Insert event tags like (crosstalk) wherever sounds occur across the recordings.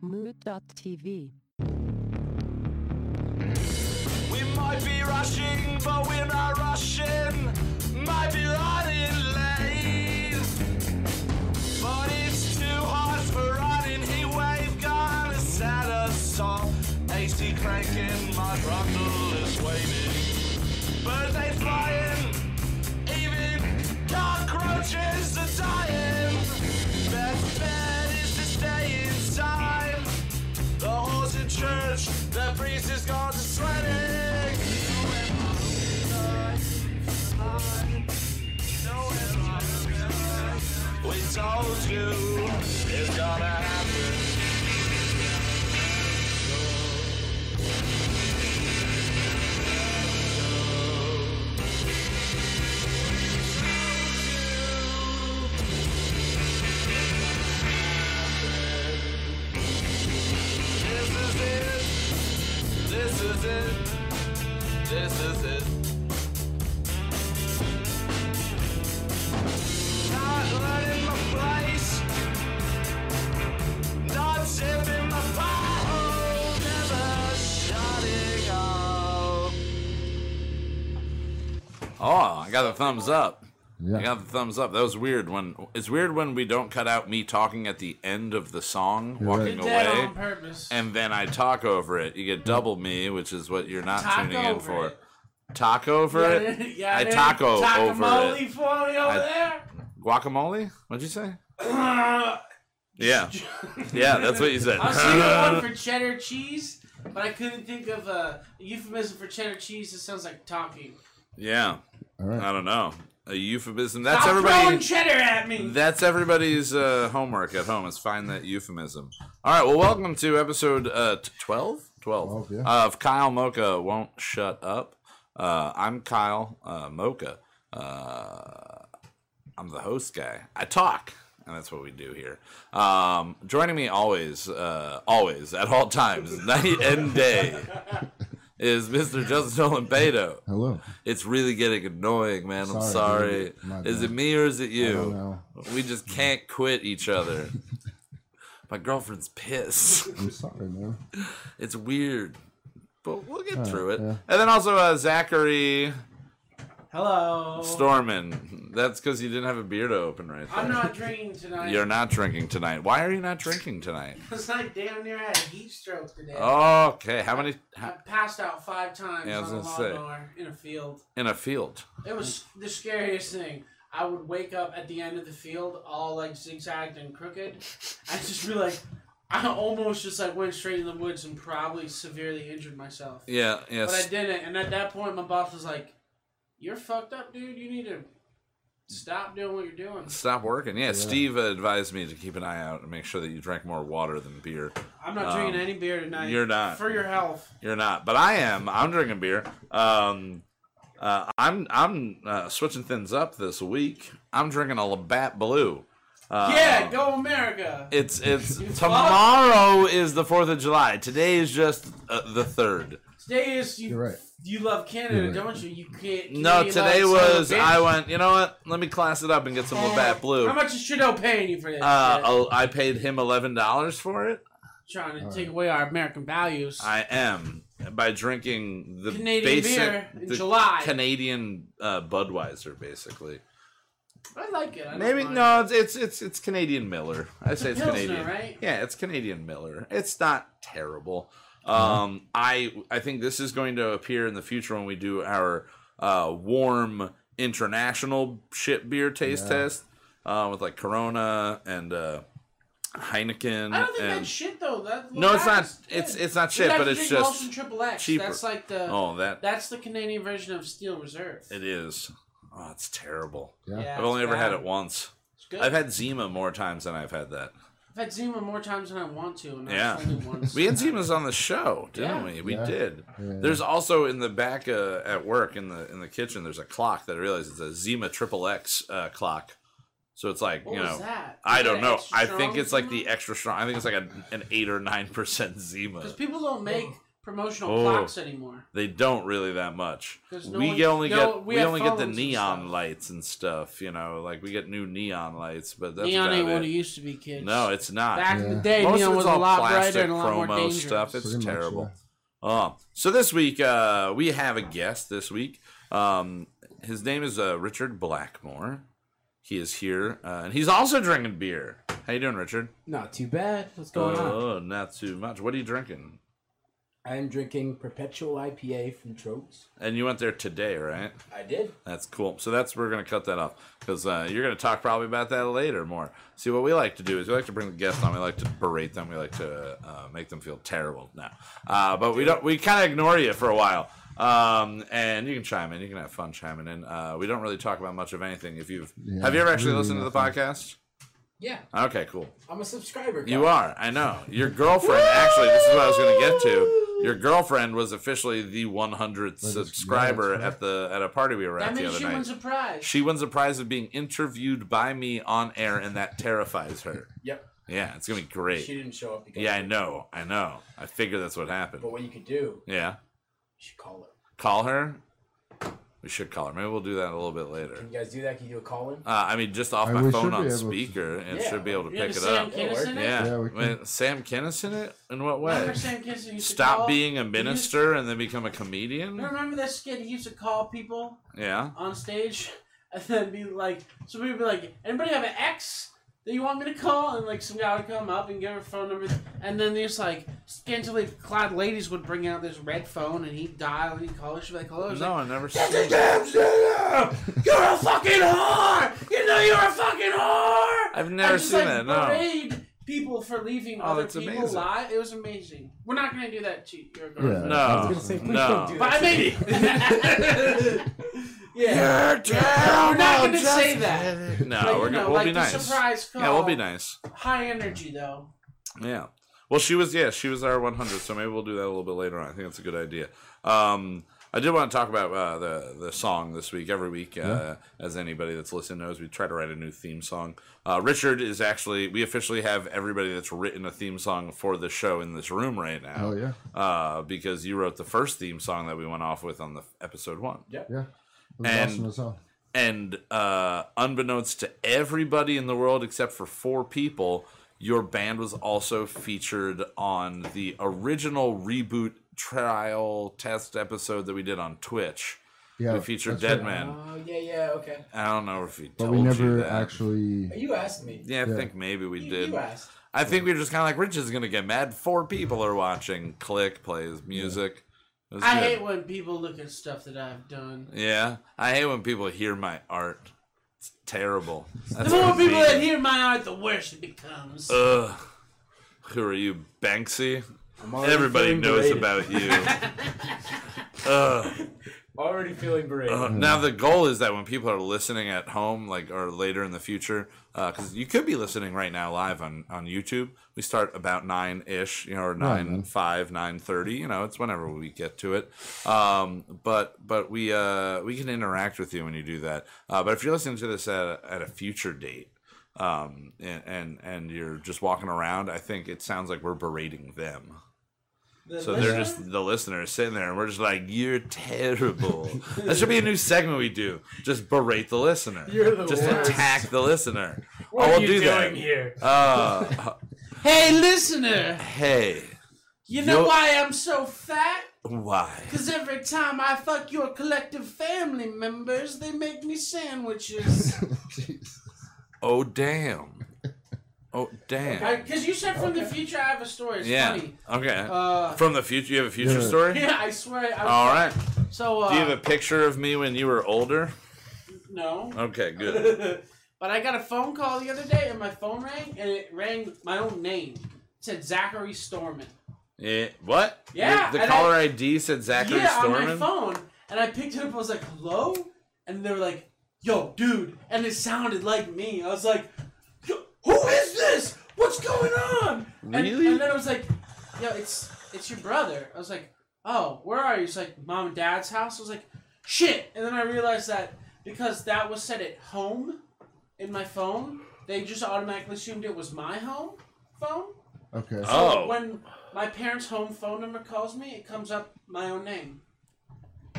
Mood.tv. We might be rushing, but we're not rushing. Might be running late. But it's too hot for running. He wave set us off. AC cranking, my throttle is flying, gone to sweating. We told you it's gonna happen. Is it. This is it. Not learning my place. Not my. Never shutting up. Oh, I got a thumbs up. Yeah. I got the thumbs up. That was weird. When it's weird when we don't cut out me talking at the end of the song, walking Did that away, on purpose. and then I talk over it. You get double me, which is what you're not Talk tuning in for. it. Talk over Yeah, it. (laughs) yeah, I there- taco over Guacamole it. for me over I- Guacamole? What'd you say? (laughs) Yeah, yeah, that's what you said. I was thinking one for (laughs) cheddar cheese, but I couldn't think of a euphemism for cheddar cheese It sounds like talking. yeah, All right. I don't know. A euphemism. That's Stop throwing everybody. cheddar at me. That's everybody's uh, homework at home is find that euphemism. All right, well, welcome to episode uh, t- 12? 12 12, yeah. of Kyle Mocha Won't Shut Up. Uh, I'm Kyle uh, Mocha. Uh, I'm the host guy. I talk, and that's what we do here. Um, joining me always, uh, always, at all times, (laughs) night and day, is Mr. Justin Olimpedo. Hello. It's really getting annoying, man. I'm Sorry, sorry. Is it me or is it you? We just can't quit each other. (laughs) My girlfriend's pissed. (laughs) I'm sorry, man. It's weird, but we'll get through it. yeah. And then also uh, Zachary Hello. Storman. That's because you didn't have a beer to open right there. I'm not drinking tonight. You're not drinking tonight. Why are you not drinking tonight? (laughs) Because I damn near had a heat stroke today. Okay, how many I passed out five times Yeah, I was on a gonna say. lawnmower in a field. in a field? It was the scariest thing. I would wake up at the end of the field, all like zigzagged and crooked. I just realized I almost just like went straight in the woods and probably severely injured myself. Yeah, yeah. But I yes. didn't. And at that point, my boss was like, "You're fucked up, dude. You need to stop doing what you're doing." Stop working. Yeah, Steve advised me to keep an eye out and make sure that you drank more water than beer. I'm not drinking any beer tonight. Um, you're not. for your health. You're not, but I am. I'm drinking beer. Um, uh, I'm I'm uh, switching things up this week. I'm drinking a Labatt Blue. Uh, yeah, go America. It's it's You fuck. tomorrow is the Fourth of July. Today is just uh, the third. Today is you. You're right. You love Canada, right. don't you? You can't. No, Canadian today love son of a was. I went. You know what? Let me class it up and get some Labatt Blue. How much is Trudeau paying you for this? Uh, shit? oh, I paid him eleven dollars for it. Trying to take away our American values. I am by drinking the Canadian basic beer in the July. Canadian uh, Budweiser, basically. I like it. I Maybe no, it's, it's it's it's Canadian Miller. I say it's Pilsner, Canadian. right? Yeah, it's Canadian Miller. It's not terrible. Um, I I think this is going to appear in the future when we do our uh, warm international shit beer taste test uh, with like Corona and uh, Heineken. I don't think and that's shit though. That No, it's not- good. it's- it's not shit, but it's just Triple X. cheaper. That's like the. oh, that That's the Canadian version of Steel Reserve. it is. Oh, it's terrible. Yeah. Yeah, I've only it's ever had it once. It's good. I've had Zima more times than I've had that. I've had Zima more times than I want to, and Yeah. only once. (laughs) We had Zimas on the show, didn't Yeah. we? We Yeah. did. Yeah. There's also in the back uh, at work in the in the kitchen. There's a clock that I realize it's a Zima Triple X uh, clock. So it's like What you know, was that? I don't know. I think it's like the extra strong. I think it's like a, an eight or nine percent Zima. (laughs) Because people don't make promotional Oh. clocks anymore. They don't really that much. no we one- only no, get we we, only get the phones and neon lights and stuff. You know, like we get new neon lights, but that's neon about ain't what it. it used to be, kids. No, it's not. Back in the day, Most neon was a all lot plastic brighter and a lot more chromo dangerous. stuff. It's Pretty much, terrible. Oh, so this week uh, we have a guest. This week, um, his name is uh, Richard Blackmore. He is here, uh, and he's also drinking beer. How you doing, Richard? Not too bad. What's going on? Oh, not too much. What are you drinking? I'm drinking Perpetual IPA from Tröegs. And you went there today, right? I did. That's cool. So that's we're gonna cut that off because uh, you're gonna talk probably about that later more. See, what we like to do is we like to bring the guests on. We like to berate them. We like to uh, make them feel terrible now. Uh, but we don't. We kind of ignore you for a while. Um, and you can chime in. You can have fun chiming in. Uh, we don't really talk about much of anything. If you've Yeah, have you ever actually really listened to the nothing. podcast? Yeah, Okay, cool. I'm a subscriber. You are. I know. Your girlfriend, actually, this is what I was going to get to. Your girlfriend was officially the 100th is- subscriber yeah, that's at the at a party we were That at the means other she night. wins a prize. She wins a prize of being interviewed by me on air, and that terrifies her. (laughs) Yep. Yeah, it's gonna be great. She didn't show up because. Yeah, I know. I know. I figure that's what happened. But what you could do, Yeah, you should call her. call her. We should call her. Maybe we'll do that a little bit later. Can you guys do that? Can you do a call in? Uh, I mean, just off my phone on able to- speaker, and Yeah, should be able to You pick it Sam up. Kinison in it? Yeah, Yeah, we can- Wait, Sam Kinnis in it? In what way? Remember Sam Kinison used Stop call? being a He minister and then become a Used, comedian? remember that skit? He used to call people Yeah. on stage (laughs) and then be like, so we'd be like, anybody have an ex that you want me to call? And like some guy would come up and give her phone number, and then there's like scantily clad ladies would bring out this red phone and he'd dial and he'd call her. She'd be like, hello. He's No, like, I never "That's seen a it. damn shame! (laughs) You're a fucking whore! You know you're a fucking whore! I've never just, seen like, that, no. berate people for leaving Oh, other people amazing. live. It was amazing. We're not gonna do that to your Yeah. No. I was gonna say, please no. don't do But I mean, (laughs) (laughs) Yeah. You're terrible, We're not gonna say that. (laughs) No, But, we're gonna know, we'll like be nice. surprise call. Yeah, we'll be nice. High energy though. Yeah. Well, she was yeah, she was our 100, so maybe we'll do that a little bit later on. I think that's a good idea. Um, I did want to talk about uh, the the song this week. Every week, uh, as anybody that's listening knows, we try to write a new theme song. Uh, Richard is actually we officially have everybody that's written a theme song for the show in this room right now. Oh yeah, Uh, because you wrote the first theme song that we went off with on the episode one. yeah. It was And- awesome as hell. And uh, unbeknownst to everybody in the world except for four people, your band was also featured on the original reboot trial test episode that we did on Twitch. Yeah, we featured that's Dead right. Man. Oh yeah, yeah. Okay. I don't know if we But told we you never that. actually. You asked me. Yeah, I Yeah. think maybe we You, did. you asked. I think we were just kind of like, Rich is gonna get mad. Four people are watching. Click plays music. It was I good. hate when people look at stuff that I've done. Yeah, I hate when people hear my art. It's terrible. That's the more what people that hear my art, the worse it becomes. Ugh. Who are you, Banksy? Everybody knows berated. about you. (laughs) Ugh. Already feeling berated. Uh, now the goal is that when people are listening at home, like or later in the future, because you could be listening right now live on on YouTube. We start about nine ish, you know, or nine man. five, nine thirty. You know, it's whenever we get to it. Um, but but we uh we can interact with you when you do that. Uh, but if you're listening to this at a, at a future date. Um and, and and you're just walking around. I think it sounds like we're berating them. The So they're just the listeners sitting there, and we're just like, "You're terrible." that should be a new segment we do. Just berate the listener. You're the just worst. attack the listener. (laughs) What oh, are we'll you do that. doing here? Uh, (laughs) Hey, listener! hey, You know Yo- why I'm so fat? why? Because every time I fuck your collective family members, they make me sandwiches. (laughs) Oh damn. Oh damn. Because you said from the future I have a story. It's yeah. funny. Okay. Uh, From the future, you have a future Yeah. story. yeah, I swear. I, All right. So, uh, Do you have a picture of me when you were older? no. Okay, good. (laughs) but I got a phone call the other day, and my phone rang, and it rang my own name. It said Zachary Storman. Yeah. What? Yeah, The and caller ID said Zachary yeah, on my phone, and I picked it up. I was like, "Hello," and they were like, "Yo, dude," and it sounded like me. I was like, Yo, "Who is this? What's going on?" And, Really? and then I was like, "Yo, it's it's your brother." I was like, "Oh, where are you?" He's like, "Mom and Dad's house." I was like, "Shit!" And then I realized that because that was set at home in my phone, they just automatically assumed it was my home phone. Okay. So Oh. when my parents' home phone number calls me, it comes up my own name.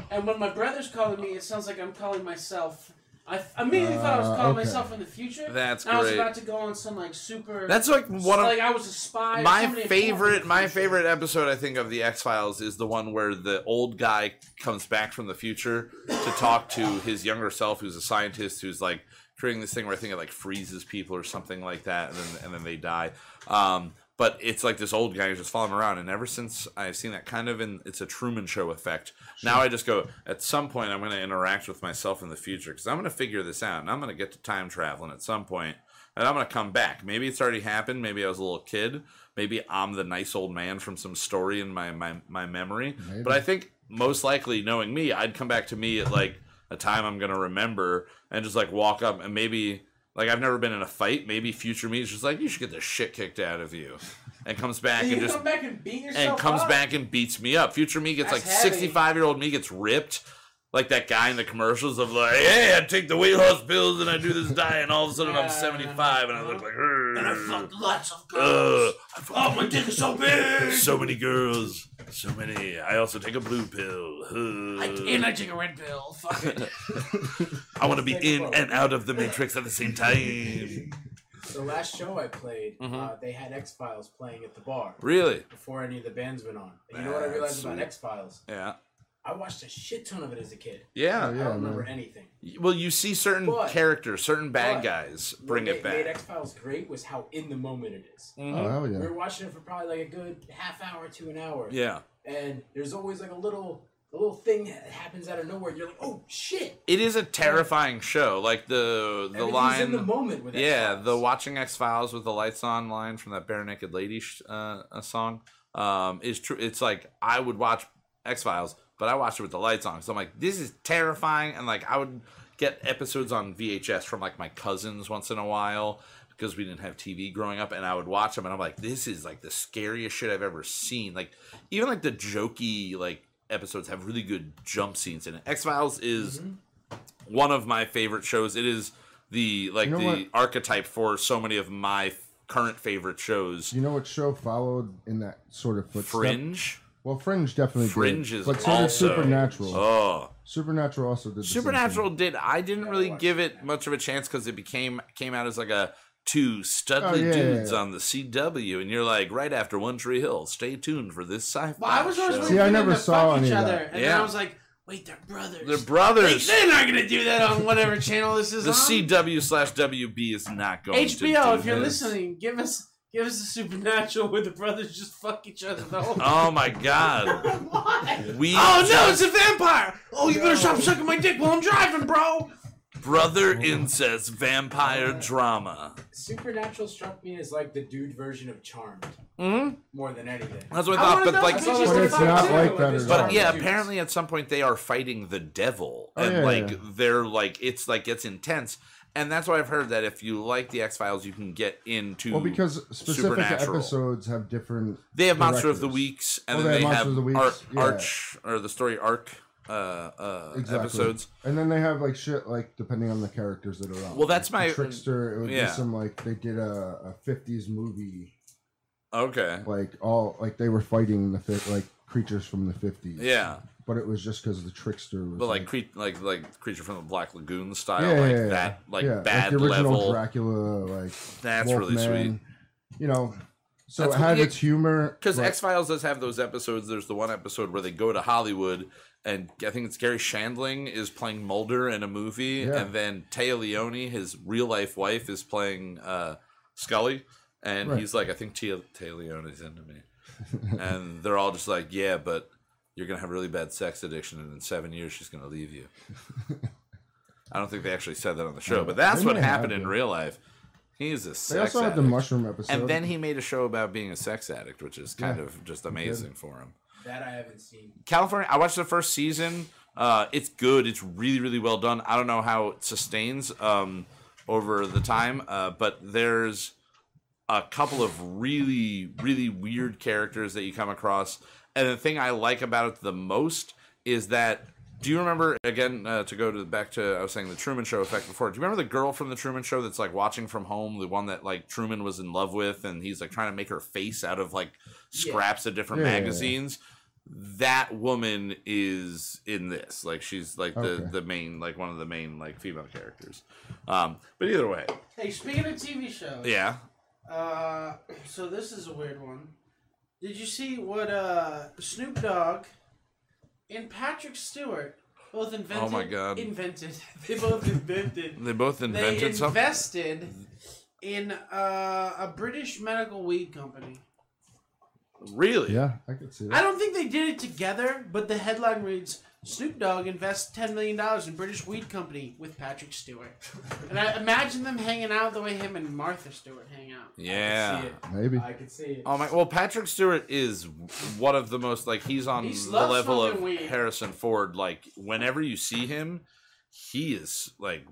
And when my brother's calling me, it sounds like I'm calling myself. I I immediately thought I was Uh, calling okay. myself in the future. That's and I was about to go on some like super. That's like one of like I was a spy. my favorite informed me in the my favorite episode I think of the X Files is the one where the old guy comes back from the future to talk to his younger self who's a scientist who's like creating this thing where I think it like freezes people or something like that and then and then they die. Um but it's like this old guy who's just following around, and ever since I've seen that kind of in, it's a Truman Show effect. Now I just go, at some point, I'm going to interact with myself in the future because I'm going to figure this out, and I'm going to get to time traveling at some point, and I'm going to come back. Maybe it's already happened. Maybe I was a little kid. Maybe I'm the nice old man from some story in my my, my memory. Maybe. But I think most likely, knowing me, I'd come back to me at like a time I'm going to remember, and just like walk up and maybe. Like I've never been in a fight. Maybe future me is just like you should get the shit kicked out of you, and comes back And just come back and beat yourself and comes up? back and beats me up. Future me gets That's like 65 year old me gets ripped. Like that guy in the commercials of like, hey, I take the weight loss pills and I do this diet, and all of a sudden I'm 75 and I look like, And I "Ugh, fucked lots of uh, girls. I fuck oh, my dick is so big. so many girls, so many. I also take a blue pill. Uh, I, and I take a red pill. Fuck it. (laughs) I want to be in and out of the matrix at the same time. The last show I played, Mhm. uh, they had X Files playing at the bar Really? before any of the bands went on. And you know what I That's realized about. X Files? Yeah. I watched a shit ton of it as a kid. Yeah. Oh, I yeah, don't remember man. anything. Well, you see certain But- characters, certain bad guys bring what it ma- Made back. X Files great was how in the moment it is. Mhm. Oh hell We yeah. were watching it for probably like a good half hour to an hour. Yeah. And there's always like a little a little thing that happens out of nowhere. You're like, oh shit! It is a terrifying show. Like the the Everything's line, in the moment with yeah, X-Files. the watching X Files with the lights on line from that Barenaked Lady sh- uh, uh, song um, is true. It's like I would watch X Files, but I watched it with the lights on. So I'm like, this is terrifying, and like I would get episodes on VHS from like my cousins once in a while because we didn't have TV growing up, and I would watch them, and I'm like, this is like the scariest shit I've ever seen. Like even like the jokey like episodes have really good jump scenes in it. X Files is mm-hmm. one of my favorite shows. It is the like You know the what? archetype for so many of my current favorite shows. You know what show followed in that sort of footstep? Fringe. Well, Fringe definitely Fringe did. is but so did also Supernatural. Oh, Supernatural also did. The same Supernatural thing. did. I didn't Yeah, I really give it much of a chance because it became came out as like a two oh, studly Oh, yeah, dudes yeah. on the CW, and you're like right after One Tree Hill. Stay tuned for this sci-fi. Well, I was always show. See, I never saw any each of other, that. and then Yeah. I was like, wait, they're brothers. They're brothers. They, are not gonna do that on whatever channel this is the on. CW slash WB is not going to HBO, if you're this. listening, give us give us a supernatural where the brothers just fuck each other the whole Oh my god. (laughs) Why? We Oh no, it's a vampire! Oh, you better stop sucking my dick while I'm driving, bro. brother incest vampire drama. Supernatural struck me as like the dude version of Charmed hmm more than anything. That's what I I thought, wanna but know like, if That's it's But I it's thought not too, like that there's at but all. Charmed yeah, dudes. apparently at some point they are fighting the devil, Oh, and yeah, like yeah. they're like it's like it's intense, and that's why I've heard that if you like the X Files, you can get into Well, because specific Supernatural. episodes have different. they have Monster of the. Weeks, and Oh, then they have have the Weeks, Ar- yeah. Arch or the story Arc uh, uh, Exactly. episodes. And then they have like shit like depending on the characters that are on. Well, that's Like, my- trickster. It would yeah. be some like they did a, a '50s movie, Okay, like all like they were fighting the like creatures from the '50s. yeah, but it was just because the trickster was. but like cre- like like creature from the Black Lagoon style, yeah, like yeah, yeah, that, like yeah, bad the original level. Dracula, like That's really sweet. You know, so That's it had its humor. Because X Files does have those episodes. There's the one episode where they go to Hollywood, and I think it's Garry Shandling is playing Mulder in a movie, and then Téa Leoni, his real life wife, is playing uh, Scully, and Right. he's like, I think Téa Leoni's into me, (laughs) and they're all just like, yeah, but you're gonna have really bad sex addiction, and in seven years she's gonna leave you. (laughs) I don't think they actually said that on the show, but that's what happened in real life. He's a sex. They sex also had the addict. mushroom episode. And then he made a show about being a sex addict, which is kind Yeah, of just amazing for him. That I haven't seen. California, I watched the first season. Uh, it's good. It's really, really well done. I don't know how it sustains um, over the time, uh, but there's a couple of really, really weird characters that you come across. And the thing I like about it the most is that Do you remember again uh, to go to back to I was saying the Truman Show effect before? Do you remember the girl from the Truman Show that's like watching from home, the one that like Truman was in love with, and he's like trying to make her face out of like scraps of different Yeah, yeah, yeah. magazines? That woman is in this. Like she's like the Okay. the main like one of the main like female characters. Um, but either way, Hey, speaking of TV shows. yeah. Uh, so this is a weird one. Did you see what uh Snoop Dogg and Patrick Stewart both invented? Oh my God. Invented. (laughs) They both invented. They both invented something. They invested in uh, a British medical weed company. Really? Yeah, I could see that. I don't think they did it together, but the headline reads Snoop Dogg invests $10 million in British weed company with Patrick Stewart. and I imagine them hanging out the way him and Martha Stewart hang out. Yeah. See it. Maybe. I could see it. Oh my! Well, Patrick Stewart is one of the most like he's on He the loves level of smoking weed. Harrison Ford. Like whenever you see him, he is like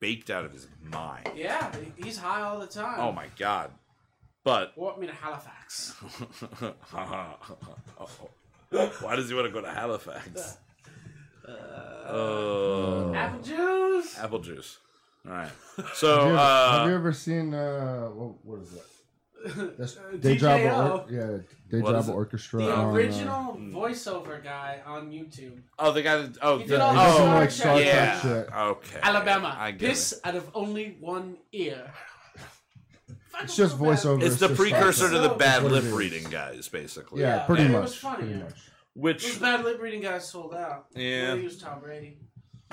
baked out of his mind. Yeah, he's high all the time. Oh my god! But Want me to Halifax? (laughs) (laughs) why does he want to go to Halifax? (laughs) Oh, Apple juice. apple juice. All right. (laughs) Have you, So ever, have you uh, ever seen uh what, what is that? That's Uh, Deja DJO. Yeah, What is Deja Vu? Orchestra. The on, uh, original voiceover guy on YouTube. oh the guy. That, oh He the, did all the Yeah, oh some, Star like, Trek. Star Trek yeah. shit. Okay. Alabama. I get Piss it. out of only one ear. It's just voiceover. It's the just precursor to the bad lip reading guys, basically. Yeah, Yeah, pretty and it much. was funny, pretty yeah. much. Which Those bad lip reading guys sold out. Yeah. They used Tom Brady.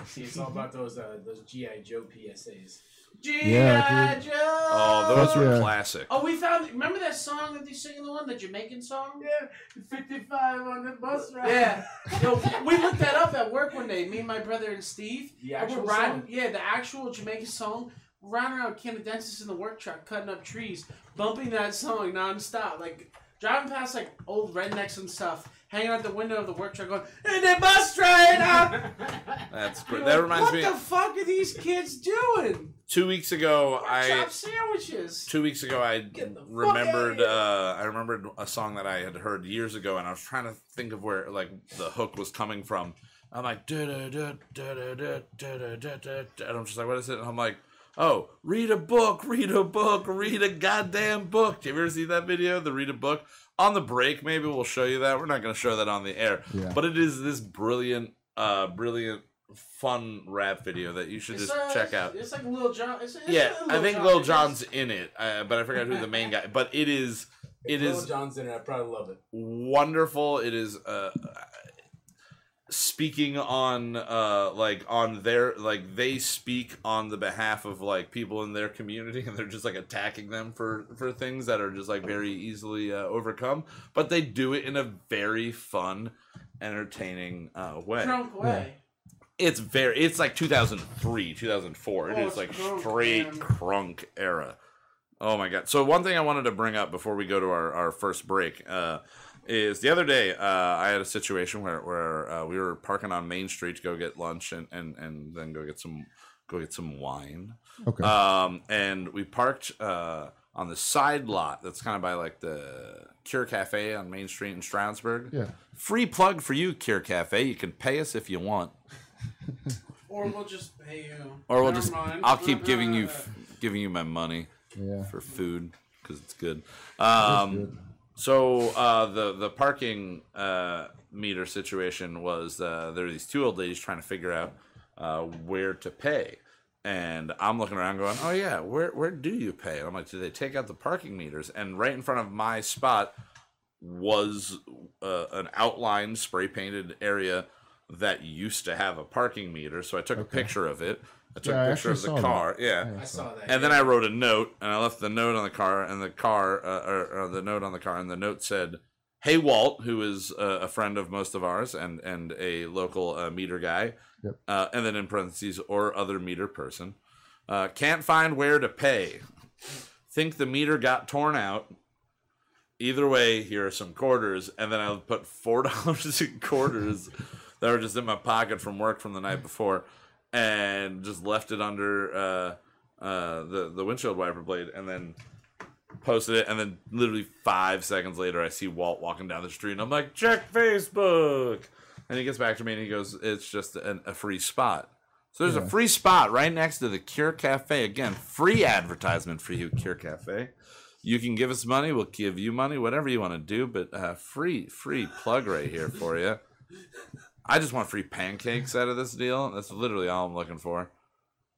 See, it's all about those uh, those GI Joe PSAs. G.I. Yeah, dude. Joe. oh, those were yeah. classic. Oh, we found. Remember that song that they sing in the one, the Jamaican song? Yeah, 55 on the bus ride. Yeah. Yo, we looked that up at work one day. Me and my brother and Steve. The And we're riding, song. yeah, the actual Jamaican song. We're riding around Canadensis in the work truck, cutting up trees, bumping that song nonstop, like driving past like old rednecks and stuff, hanging out the window of the work truck, going, "And the bus drive up." (laughs) That's You're great. like, That reminds what me. What the fuck are these kids doing? Two weeks ago, I Chop sandwiches. two weeks ago I Get the fuck remembered uh, I remembered a song that I had heard years ago, and I was trying to think of where like the hook was coming from. I'm like, da da da da da da da da da, and I'm just like, what is it? And I'm like, oh, read a book, read a book, read a goddamn book. Do you ever see that video? The read a book on the break. Maybe we'll show you that. We're not going to show that on the air, Yeah. but it is this brilliant, uh, brilliant, fun rap video that you should It's, just uh, check out. It's like Lil Jon. It's, it's Yeah, Lil I think Jon. Lil It's- Jon's in it, uh, but I forgot who the main guy. But it is, it Lil is John's in it. I probably love it. wonderful. It is uh, speaking on uh, like on their like they speak on the behalf of like people in their community, and they're just like attacking them for for things that are just like very easily uh, overcome. But they do it in a very fun, entertaining uh, way. Drunk way. It's very. It's like 2003, 2004. It Oh, is it's like crunk, straight man. crunk era. Oh my god! So one thing I wanted to bring up before we go to our, our first break uh, is the other day uh, I had a situation where where uh, we were parking on Main Street to go get lunch and, and, and then go get some go get some wine. Okay. Um, and we parked uh, on the side lot that's kind of by like the Cure Cafe on Main Street in Stroudsburg. yeah. Free plug for you, Cure Cafe. You can pay us if you want. (laughs) Or we'll just pay you. Or we'll Never just mind. I'll keep giving you (laughs) giving you my money Yeah. for food because it's good. Um, good. So uh, the the parking uh, meter situation was uh, there are these two old ladies trying to figure out uh, where to pay, and I'm looking around going, oh yeah, where where do you pay? And I'm like, do they take out the parking meters? And right in front of my spot was uh, an outlined spray painted area that used to have a parking meter. So I took a picture of it. I took Yeah, a picture of the saw that. car. Yeah. I saw that. And then I wrote a note, and I left the note on the car, and the car, uh, or, or the note on the car, and the note said, "Hey Walt, who is uh, a friend of most of ours, and and a local uh, meter guy, Yep. uh, and then in parentheses or other meter person, uh, can't find where to pay. Think the meter got torn out. Either way, here are some quarters, and then I put four (laughs) dollars in quarters that were just in my pocket from work from the night before, and just left it under uh, uh, the the windshield wiper blade, and then posted it, and then literally five seconds later, I see Walt walking down the street, and I'm like, check Facebook. And he gets back to me and he goes, "It's just an, a free spot." So there's a free spot right next to the Cure Cafe. Again, free advertisement for you, Cure Cafe. You can give us money. We'll give you money, whatever you want to do. But uh, free, free plug right here for you. I just want free pancakes out of this deal. That's literally all I'm looking for.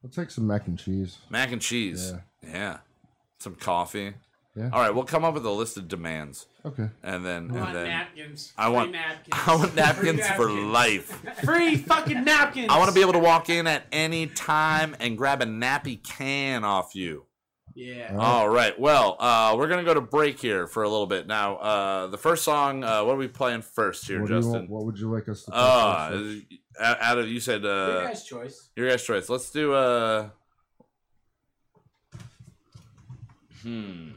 I'll take some mac and cheese. Mac and cheese. Yeah. Some coffee. Yeah. All right, we'll come up with a list of demands, Okay. and then I and want then napkins. I want napkins. I want napkins Free for napkins. life. Free fucking napkins. I want to be able to walk in at any time and grab a nappy can off you. Yeah. All right. Well, uh, we're gonna go to break here for a little bit now. Uh, the first song. Uh, what are we playing first here, What, Justin? want, what would you like us to play Uh, first? out of you said Your uh, guys' choice. your guys' choice. Let's do uh. Hmm.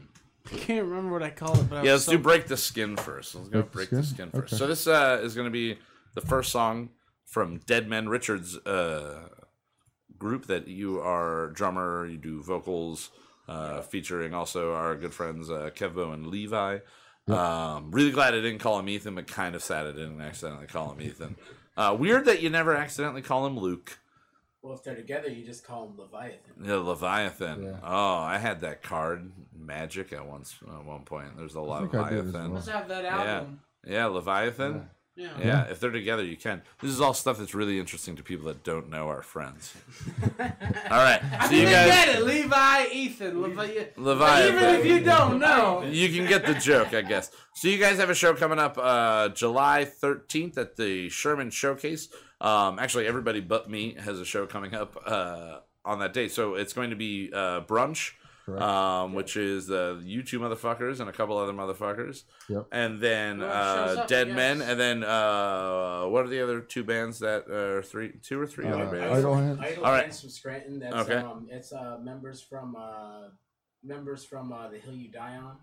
I can't remember what I called it, but I Yeah, was let's so do break the skin first. Let's go break, Break the the skin Skin? first. Okay. So this uh, is going to be the first song from Dead Men Richards uh, group that you are drummer, you do vocals, uh, featuring also our good friends uh, Kevbo and Levi. Um, really glad I didn't call him Ethan, but kind of sad I didn't accidentally call him Ethan. (laughs) Uh, weird that you never accidentally call him Luke. Well, if they're together, you just call them Leviathan. Yeah, Leviathan. Yeah. Oh, I had that card magic at once at one point. There's a lot I did as Leviathan. Let's have that album. Yeah, Leviathan. Yeah. Yeah. if they're together, you can. This is all stuff that's really interesting to people that don't know our friends. (laughs) all right, so you guys, get it. Levi, Ethan, Levi. Leviathan. Even if you don't know. you can get the joke, I guess. So you guys have a show coming up uh, July 13th at the Sherman Showcase. Um, actually, everybody but me has a show coming up uh, on that day. So it's going to be uh, brunch. Correct. Um, which is uh, you two motherfuckers and a couple other motherfuckers, Yep. and then Well, uh, up, Dead I Men, and then uh, what are the other two bands that are three, two or three Uh, other bands? Idle Hands. Idle All right. Hands from Scranton. That's Okay. um, it's uh members from uh members from uh the Hill You Die On.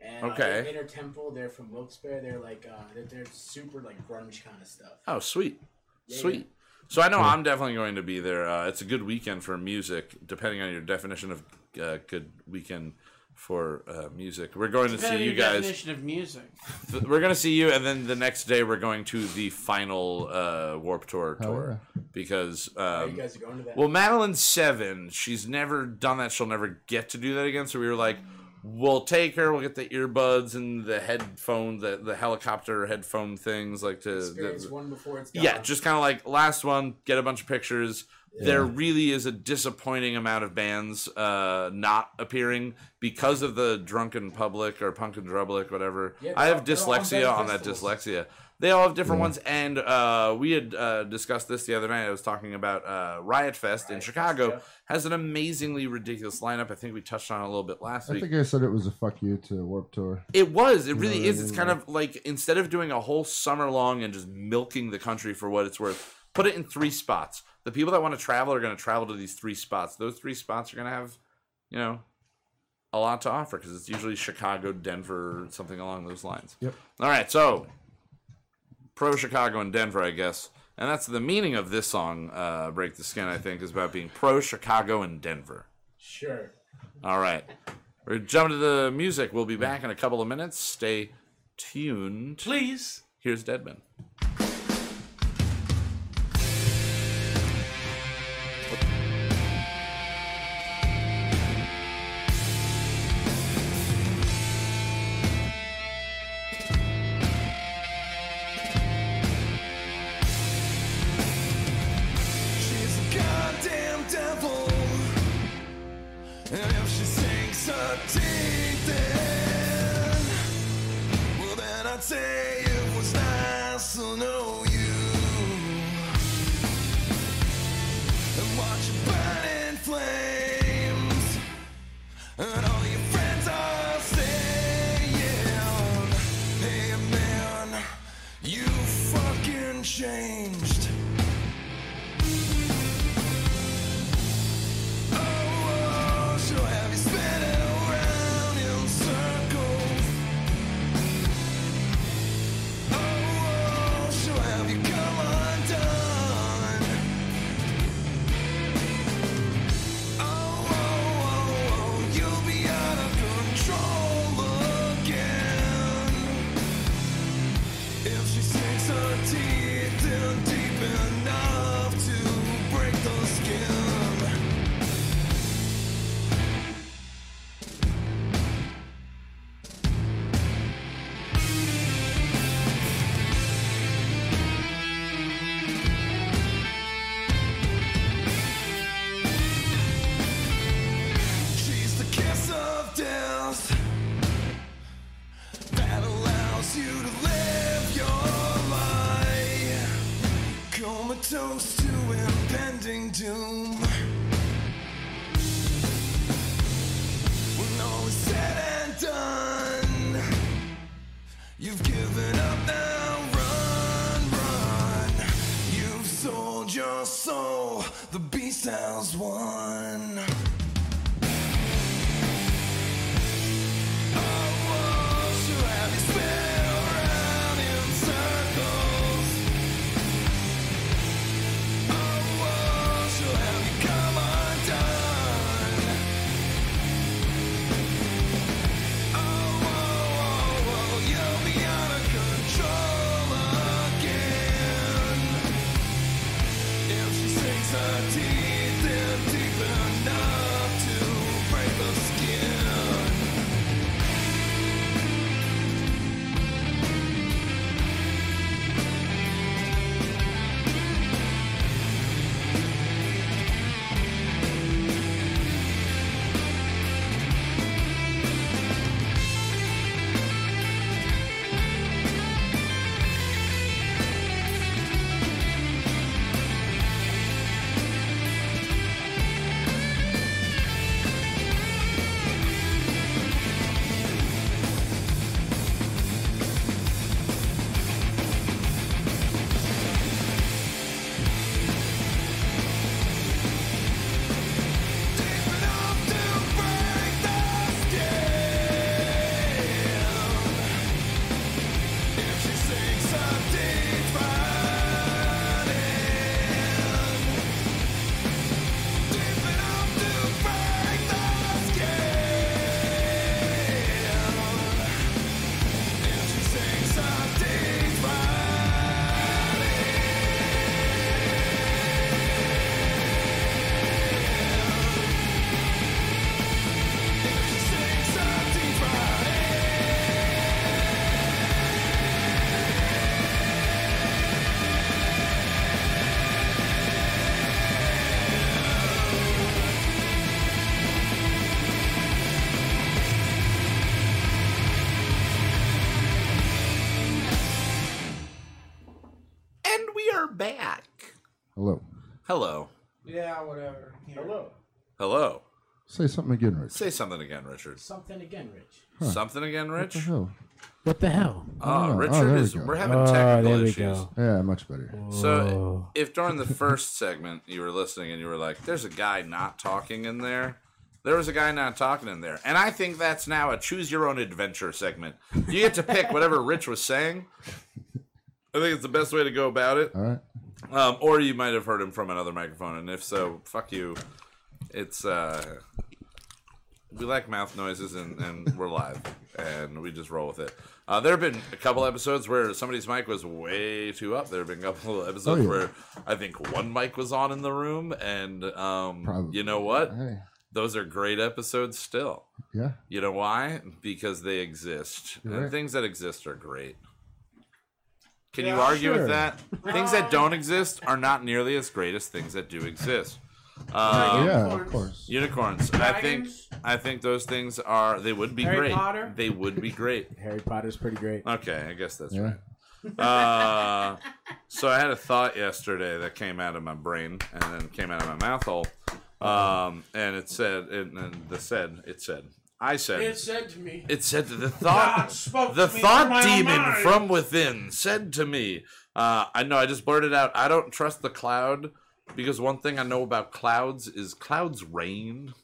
And Okay. uh, Inner Temple, they're from Wilkes-Barre. They're like uh they're, they're super like grunge kind of stuff. Oh, sweet, Yeah, sweet. So I know I'm definitely going to be there. Uh, it's a good weekend for music, depending on your definition of uh, good weekend for uh, music. We're going to see you on your guys. Definition of music. (laughs) Th- We're going to see you, and then the next day we're going to the final uh, Warp Tour Hell tour because. Um, you guys are going to that? Well, Madeline's seven. She's never done that. She'll never get to do that again. So we were like, we'll take her. We'll get the earbuds and the headphone, the, the helicopter headphone things, like to. Experience the- one before it's gone. yeah, just kind of like last one, get a bunch of pictures. There really is a disappointing amount of bands uh, not appearing because of the drunken public or Punk in Drublic, whatever. Yeah, I have all- on dyslexia on that dyslexia. They all have different ones, and uh, we had uh, discussed this the other night. I was talking about uh, Riot Fest in Riot Fest, Chicago yeah. has an amazingly ridiculous lineup. I think we touched on it a little bit last I week. I think I said it was a fuck you to Warp Tour. It was. It really know, is. It's kind of like instead of doing a whole summer long and just milking the country for what it's worth, put it in three spots. The people that want to travel are going to travel to these three spots. Those three spots are going to have, you know, a lot to offer because it's usually Chicago, Denver, something along those lines. Yep. All right, so pro Chicago and Denver, I guess. And that's the meaning of this song, uh, Break the Skin, I think, is about being pro Chicago and Denver. Sure. All right. We're jumping to the music. We'll be back in a couple of minutes. Stay tuned. Please. Here's Deadman. toast to impending doom. Hello. Hello. Yeah, whatever. Here. Hello. Hello. Say something again, Rich. Say something again, Richard. Something again, Rich. Something again, Rich. What the Rich? hell? What the hell? Oh, Oh, Richard oh, there we is. go. We're having Oh, technical ah, there we issues. go. Yeah, much better. So, if during the first (laughs) segment you were listening and you were like, "There's a guy not talking in there," there was a guy not talking in there, and I think that's now a choose your own adventure segment. You get to pick whatever Rich was saying. I think it's the best way to go about it. All right. Um, or you might have heard him from another microphone, and if so, fuck you. It's uh, we like mouth noises, and, and we're live, and we just roll with it. Uh, there have been a couple episodes where somebody's mic was way too up. There have been a couple (laughs) episodes Oh, yeah. where I think one mic was on in the room, and um, Probably. you know what? Hey. Those are great episodes still. Yeah. You know why? Because they exist. And things that exist are great. Can you argue sure. with that? things that don't exist are not nearly as great as things that do exist. Um, yeah, unicorns. of course. Unicorns. I think Dragons? I think those things are they would be Harry great. Potter? They would be great. (laughs) Harry Potter's pretty great. Okay, I guess that's Yeah. right. Uh, (laughs) so I had a thought yesterday that came out of my brain and then came out of my mouth hole. Um, and it said, and, and the said, it said, I said, It said to me. it said that the God thought spoke the to me thought from my demon mind. from within said to me uh, i know i just blurted out i don't trust the cloud because one thing i know about clouds is clouds rain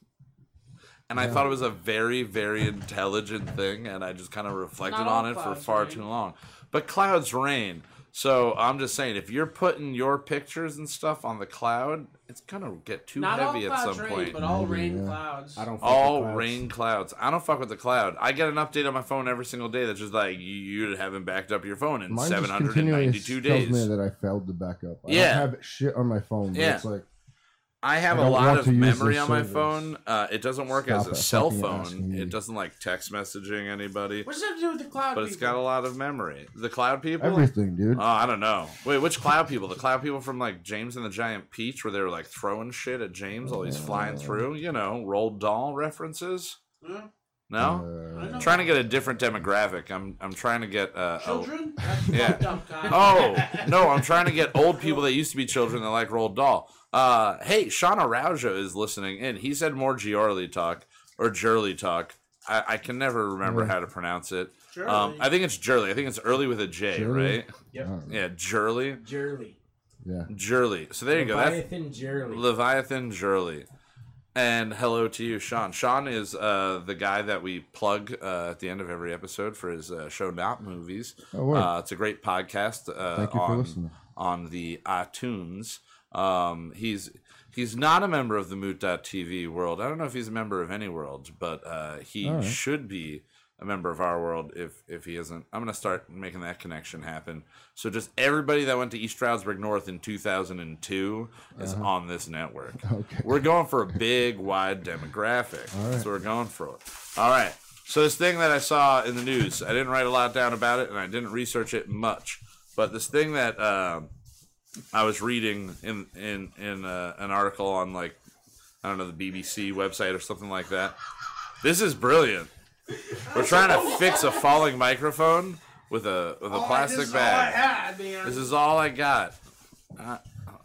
and i thought it was a very very intelligent thing and i just kind of reflected Not all on it for clouds far rain. too long but clouds rain so i'm just saying if you're putting your pictures and stuff on the cloud it's gonna get too Not all heavy at some rain, point but all Maybe, rain yeah. clouds. I don't. fuck all with clouds. rain clouds. I don't fuck with the cloud. I get an update on my phone every single day that's just like you, you haven't backed up your phone in Mine just 792 continually tells days. me that I failed to back up. I Yeah. don't have shit on my phone. But Yeah. It's like I have I a lot of memory on my service. phone. Uh, it doesn't work Stop as a it cell phone. It doesn't like text messaging anybody, What does that have to do with the cloud but it's got a lot of memory. The cloud people. everything, dude. Oh, I don't know. Wait, which cloud people? The cloud people from like James and the Giant Peach, where they were like throwing shit at James while he's flying through. You know, Roald Dahl references. Huh? No, I know. trying to get a different demographic. I'm I'm trying to get uh, a, Children? That's Yeah. fucked up, guy. Oh no, I'm (laughs) trying to get old people that used to be children that like Roald Dahl. Uh, hey, Sean Araujo is listening in. He said more Giorli talk or Jurley talk. I, I can never remember how to pronounce it. Sure. Um, I think it's Jurley. I think it's early with a J, Jurley? right? Yep. Yeah, Jurley. Jurley. yeah. Jurley. So there you go. That's Leviathan Jurley. Leviathan Jurley. And hello to you, Sean. Sean is uh, the guy that we plug uh, at the end of every episode for his uh, show Not Movies. Oh, word. Uh, it's a great podcast uh, Thank you for on, listening. on the iTunes. Um, he's he's not a member of the Moot.tv world. I don't know if he's a member of any world, but uh, he right. should be a member of our world if if he isn't. I'm gonna start making that connection happen. So just everybody that went to East Stroudsburg North in 2002 is on this network. Uh-huh. (laughs) Okay. We're going for a big, wide demographic. All right. What we're going for. It. All right. So this thing that I saw in the news, I didn't write a lot down about it, and I didn't research it much. But this thing that uh, I was reading in in in uh, an article on like I don't know the BBC website or something like that. This is brilliant. We're trying to fix a falling microphone with a with a Oh, plastic this is all I bag. had, man. This is all I got. Uh,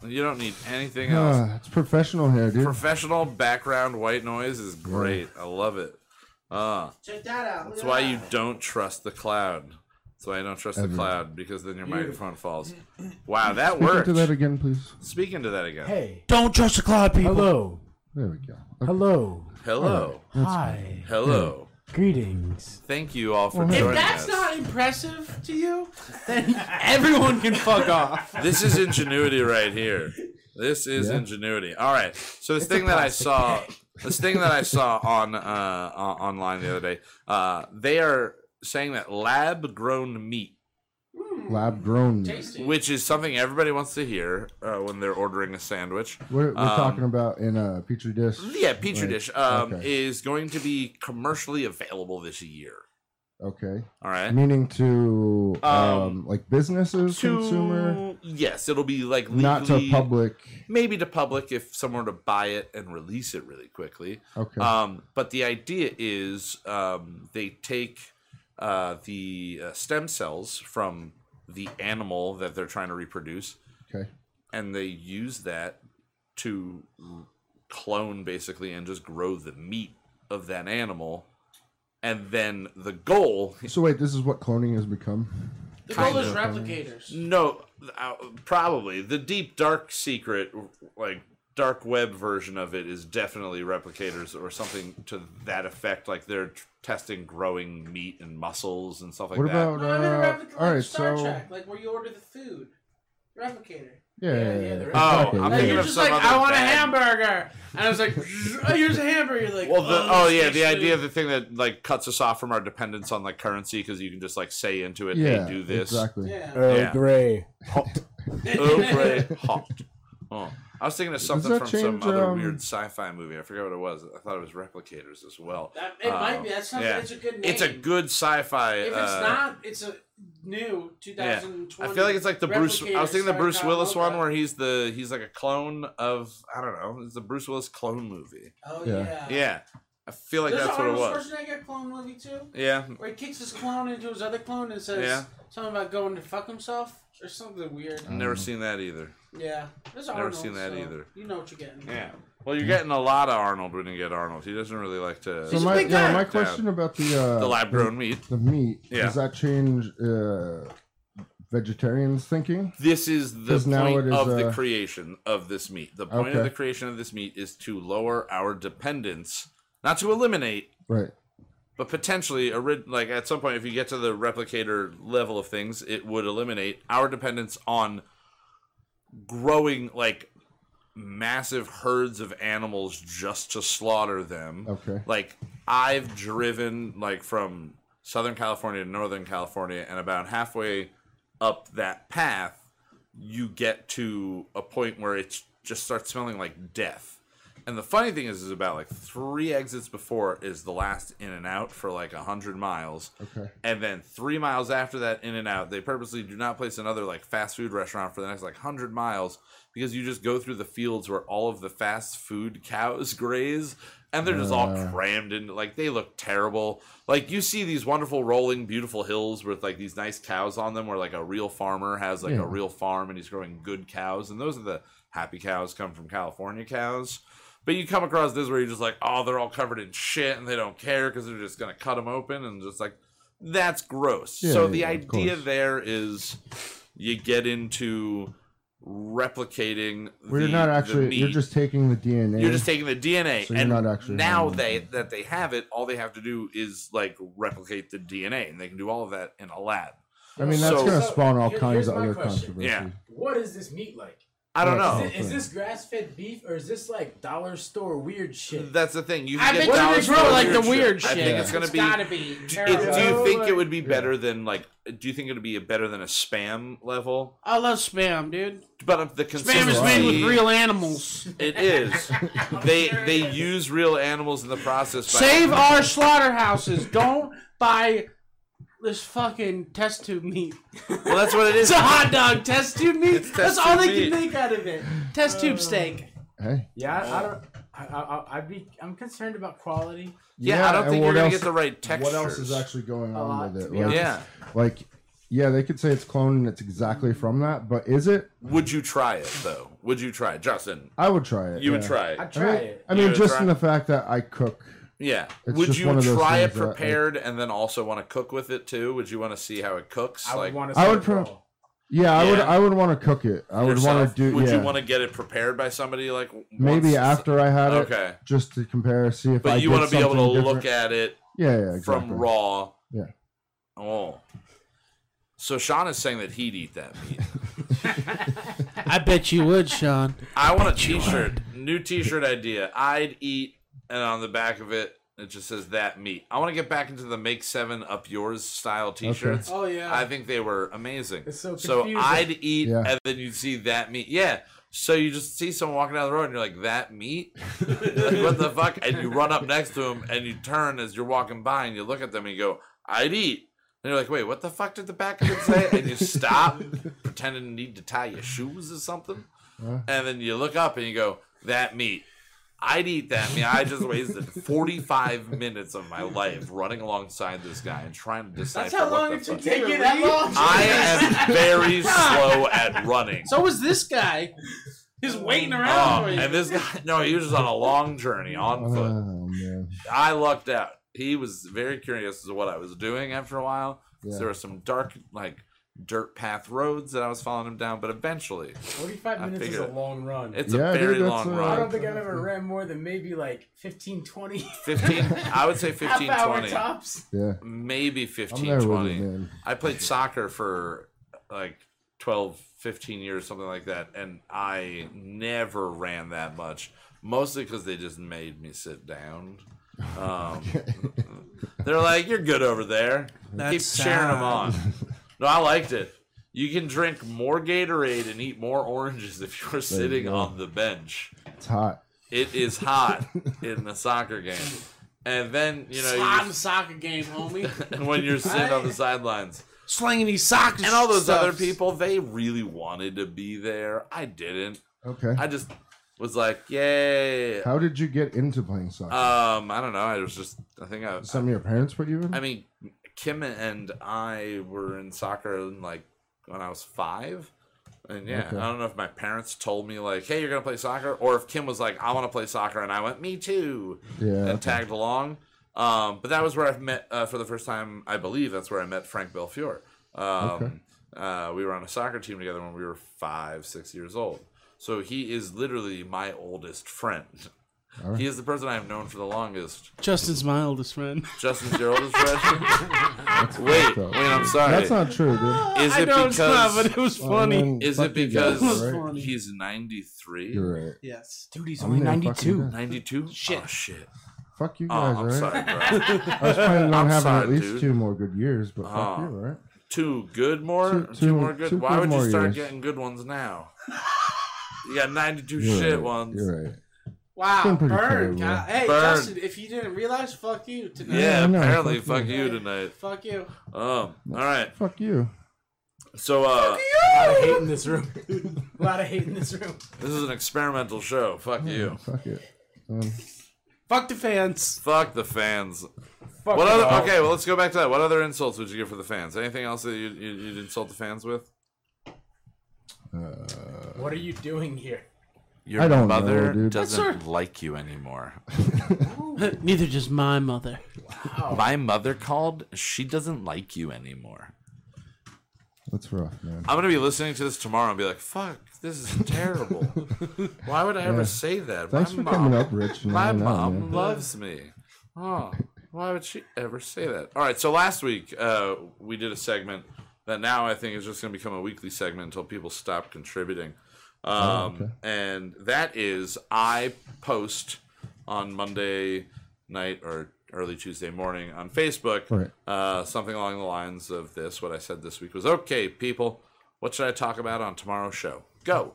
you don't need anything else. Ah, it's professional here, dude. Professional background white noise is great. I love it. Uh, Check that out. Look that's why that. you don't trust the cloud. That's why I don't trust the cloud because then your microphone falls. Wow, that worked. Speak worked. into that again, please. Speaking to that again. Hey. Don't trust the cloud people. Hello. There we go. Hello. Hello. Hi. Hello. Greetings. Thank you all for Well, If joining that's us. not impressive to you, then (laughs) everyone can fuck off. this is ingenuity right here. This is Yeah. ingenuity. All right. So this It's thing that I saw, this thing that I saw on uh, on- online the other day, uh, they are saying that lab grown meat Lab grown. meat. Which is something everybody wants to hear uh, when they're ordering a sandwich. We're, we're Um, talking about in a petri dish. Yeah, petri Right, dish um, okay. is going to be commercially available this year. Okay. All right. Meaning to um, Um, like businesses, To consumer, yes, it'll be like legally, not to public. maybe to public if someone were to buy it and release it really quickly. Okay. Um, but the idea is um, they take uh, the uh, stem cells from the animal that they're trying to reproduce, okay. and they use that to clone basically and just grow the meat of that animal. And then the goal, (laughs) So wait, this is what cloning has become. The goal Kind is replicators. no, uh, probably the deep dark secret, like dark web version of it, is definitely replicators or something to that effect. Like they're t- testing growing meat and muscles and stuff like What that. about No, I mean, a uh, replica, all like right? Star So Trek, like where you order the food. Replicator. yeah, Yeah, yeah, yeah, yeah, there is. Oh, exactly. I'm thinking you're of just some like, other I want a hamburger, and I was like, oh, here's a hamburger. You're like, Well, the oh, oh yeah, tastes the idea of the thing that like cuts us off from our dependence on like currency because you can just like say into it, yeah, "Hey, do this." exactly. Yeah. Earl Yeah. Grey. Earl Grey hot. (laughs) Oh, I was thinking of something that from some other um, weird sci-fi movie. I forgot what it was. I thought it was Replicators as well. That, it Uh, might be. That's something. yeah. It's a good name. It's a good sci-fi. If it's uh, not, it's a new yeah. 2020. I feel like it's like the Bruce. I was thinking the Bruce Willis one where he's the he's like a clone of I don't know. It's the Bruce Willis clone movie. Oh Yeah. yeah. Yeah, I feel like There's that's an what it Arnold was. Schwarzenegger clone movie too, Yeah, where he kicks his clone into his other clone and says Yeah. something about going to fuck himself or something weird. I've never seen that either. Yeah, there's Never Arnold. seen that so either. You know what you're getting. Yeah. Well, you're getting a lot of Arnold when you get Arnold. He doesn't really like to. So He's a my big yeah, guy. my question about the uh, the lab grown meat. the meat Yeah. does that change uh, vegetarians thinking? This is the 'Cause now point it is, of the uh, creation of this meat. The point of Okay. the creation of this meat is to lower our dependence, not to eliminate, Right. but potentially, ori- like at some point, if you get to the replicator level of things, it would eliminate our dependence on growing like massive herds of animals just to slaughter them. Okay. Like I've driven like from Southern California to Northern California, and about halfway up that path, you get to a point where it just starts smelling like death. And the funny thing is, is about like three exits before is the last in and out for like a hundred miles. Okay. And then three miles after that in and out, they purposely do not place another like fast food restaurant for the next like hundred miles because you just go through the fields where all of the fast food cows (laughs) graze and they're just all Uh. crammed in like they look terrible. Like you see these wonderful rolling beautiful hills with like these nice cows on them where like a real farmer has like Yeah. a real farm and he's growing good cows and those are the happy cows come from California cows. But you come across this where you're just like, oh, they're all covered in shit and they don't care because they're just gonna cut them open and just like, that's gross. Yeah, so yeah, the idea course. there is you get into replicating. Where the, you're not the actually, you're just taking the DNA. You're just taking the DNA, So you're and not actually now having they it. that they have it, all they have to do is like replicate the DNA, and they can do all of that in a lab. I mean, that's So- gonna spawn all here- kinds of other question. controversy. Yeah. What is this meat like? I don't know. Is, it, is this grass-fed beef or is this like dollar store weird shit? That's the thing. You I can bet get dollar they store grow like the weird I shit. think it's gonna it's be. gotta be. It- do you think it would be Yeah. better than like? Do you think it would be better than a spam level? I love spam, dude. But if the Spam is made with real animals. It is. (laughs) they they use real animals in the process. By, Save (laughs) our slaughterhouses. Don't buy this fucking test tube meat. Well, that's what it is. It's a hot dog test tube meat. It's test That's all tube they meat. can make out of it. Test tube uh, steak. Hey. yeah, I, I don't. I, I, I'd be. I'm concerned about quality. Yeah, I don't and think what you're gonna else- get the right texture. What else is actually going A lot, on with to it? be Like, honest. Yeah. like, yeah, they could say it's cloned and it's exactly from that, but is it? Would you try it though? Would you try it, Justin? I would try it. You would yeah. try it. I'd I try mean, it. I You mean would just try- in the fact that I cook. Yeah. It's would just you one of those try it things that, like- prepared and then also want to cook with it too? Would you want to see how it cooks? I would like want to. I would pro- Yeah, I would. I would want to cook it. I would want to do. Would yeah, you want to get it prepared by somebody like maybe after I had it, Okay. just to compare, see if I. But you want want to be able to look at it Yeah, yeah, exactly. from raw. Yeah. Oh. So Sean is saying that he'd eat that meat. (laughs) I bet you would, Sean. I want a T-shirt. New T-shirt idea. I'd eat, and on the back of it, it just says that meat. I want to get back into the Make Seven Up Yours style T-shirts. Oh yeah. I think they were amazing. It's so So. I'd eat, Yeah. and then you'd see that meat. Yeah. So you just see someone walking down the road, and you're like, "That meat? (laughs) like, what the fuck?" And you run up next to him, and you turn as you're walking by, and you look at them, and you go, "I'd eat." And you're like, "Wait, what the fuck did the back of it say?" And you stop, (laughs) pretending to need to tie your shoes or something, Huh? and then you look up, and you go, "That meat." I'd eat that meat. I just wasted 45 minutes of my life running alongside this guy and trying to decipher That's how what long it took fuck. you Take you that long? I am very (laughs) slow at running. So was this guy. He's waiting oh, around Oh, for you. and this guy, no, he was just on a long journey on oh, foot. Oh man. I lucked out. He was very curious as to what I was doing after a while. Yeah. There were some dark, like, dirt path roads that I was following him down, but eventually, 45 I minutes is a long run. it's Yeah, a very that's long a- I run. I don't think I've ever ran more than maybe like 15, 20. 15, I would say (laughs) 15, half hour 20. tops. Yeah. Maybe I'm 15, 20. you. I played soccer for like 12, 15 years, something like that, and I never ran that much. Mostly because they just made me sit down. Um, (laughs) they're like, "You're good over there. That's Keep cheering them on." (laughs) No, I liked it. You can drink more Gatorade and eat more oranges if you're sitting go. on the bench. It's hot. It is hot (laughs) in the soccer game, and then you know, Slot in the soccer game, homie. (laughs) and when you're sitting on the sidelines, Slinging these socks. and all those other people, they really wanted to be there. I didn't. Okay. I just was like, yay. How did you get into playing soccer? Um, I don't know. I was just, I think I, Some of your parents put you in. I mean, Kim and I were in soccer like when I was five. And yeah, Okay. I don't know if my parents told me like, "Hey, you're gonna play soccer," or if Kim was like, "I want to play soccer," and I went, "Me too," yeah. and tagged along. Um, but that was where I met uh, for the first time. I believe that's where I met Frank Belfiore. Um, Okay. uh, we were on a soccer team together when we were five, six years old. So he is literally my oldest friend. All right. He is the person I've known for the longest. Justin's my oldest friend. (laughs) Justin's your oldest friend. (laughs) wait, fucked up. wait, I'm sorry. That's not true, dude. (laughs) Is I it know it's not, because- but it was Well, funny. then, Is fuck it you because guys, That's right? he's 93? You're right. yes. Dude, he's I'm only there 92. fucking 92? Shit. Oh, shit. Fuck you Oh, guys, I'm right? sorry, bro. I was planning on I'm having sorry, at least dude. two more good years, but fuck Oh. you, right? two good more? Two- Two, two- more good? two Why good would you more start years. getting good ones now? You got 92 You're shit right. ones. You're right. Wow, burn. terrible. Hey, Burn. Justin, if you didn't realize, fuck you tonight. Yeah, I know, apparently, fuck fuck you. you tonight. Fuck you. Um, all right. Fuck you. So, uh, A lot of hate in this room. a lot of hate in this room. this is an experimental show. Fuck you. Fuck it. Um, Fuck the fans. Fuck the fans. Fuck What other? all. Okay, well, let's go back to that. What other insults would you give for the fans? Anything else that you, you, you'd insult the fans with? uh, What are you doing here? Your I don't know, mother dude. doesn't That's like you anymore. (laughs) Neither does my mother. My mother called. She doesn't like you anymore. That's rough, man. I'm gonna be listening to this tomorrow and be like, "Fuck, this is (laughs) terrible. Why would I ever say that? Thanks my for coming up, Rich. and My hanging out, mom man. loves me. Oh, why would she ever say that? All right, so last week uh, we did a segment that now I think is just gonna become a weekly segment until people stop contributing. Um, Oh, okay. And that is I post on Monday night or early Tuesday morning on Facebook Right. uh, something along the lines of this. What I said this week was, "Okay, people, what should I talk about on tomorrow's show? Go."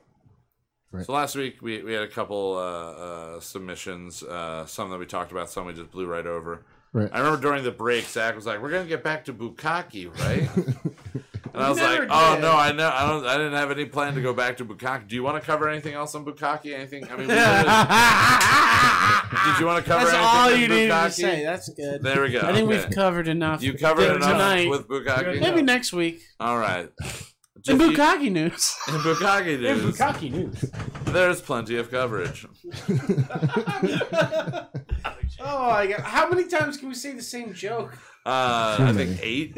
Right. So last week we, we had a couple uh, uh, submissions, uh, some that we talked about, some we just blew right over. Right. I remember during the break, Zach was like, "We're gonna get back to Bukaki, right?" (laughs) and I was never like, "Oh no, I know, I don't, I didn't have any plan to go back to Bukaki. Do you want to cover anything else on Bukaki? Anything? I mean, we (laughs) did you want to cover That's anything all with you needed to say. That's good. There we go. I think okay. we've covered enough. You covered Good enough tonight. with Bukaki. Maybe next week. All right. (laughs) In Just you- Bukaki news. (laughs) in Bukaki news. In news, Bukaki news. there's plenty of coverage. Oh my god! How many times can we say the same joke? Uh, I think eight,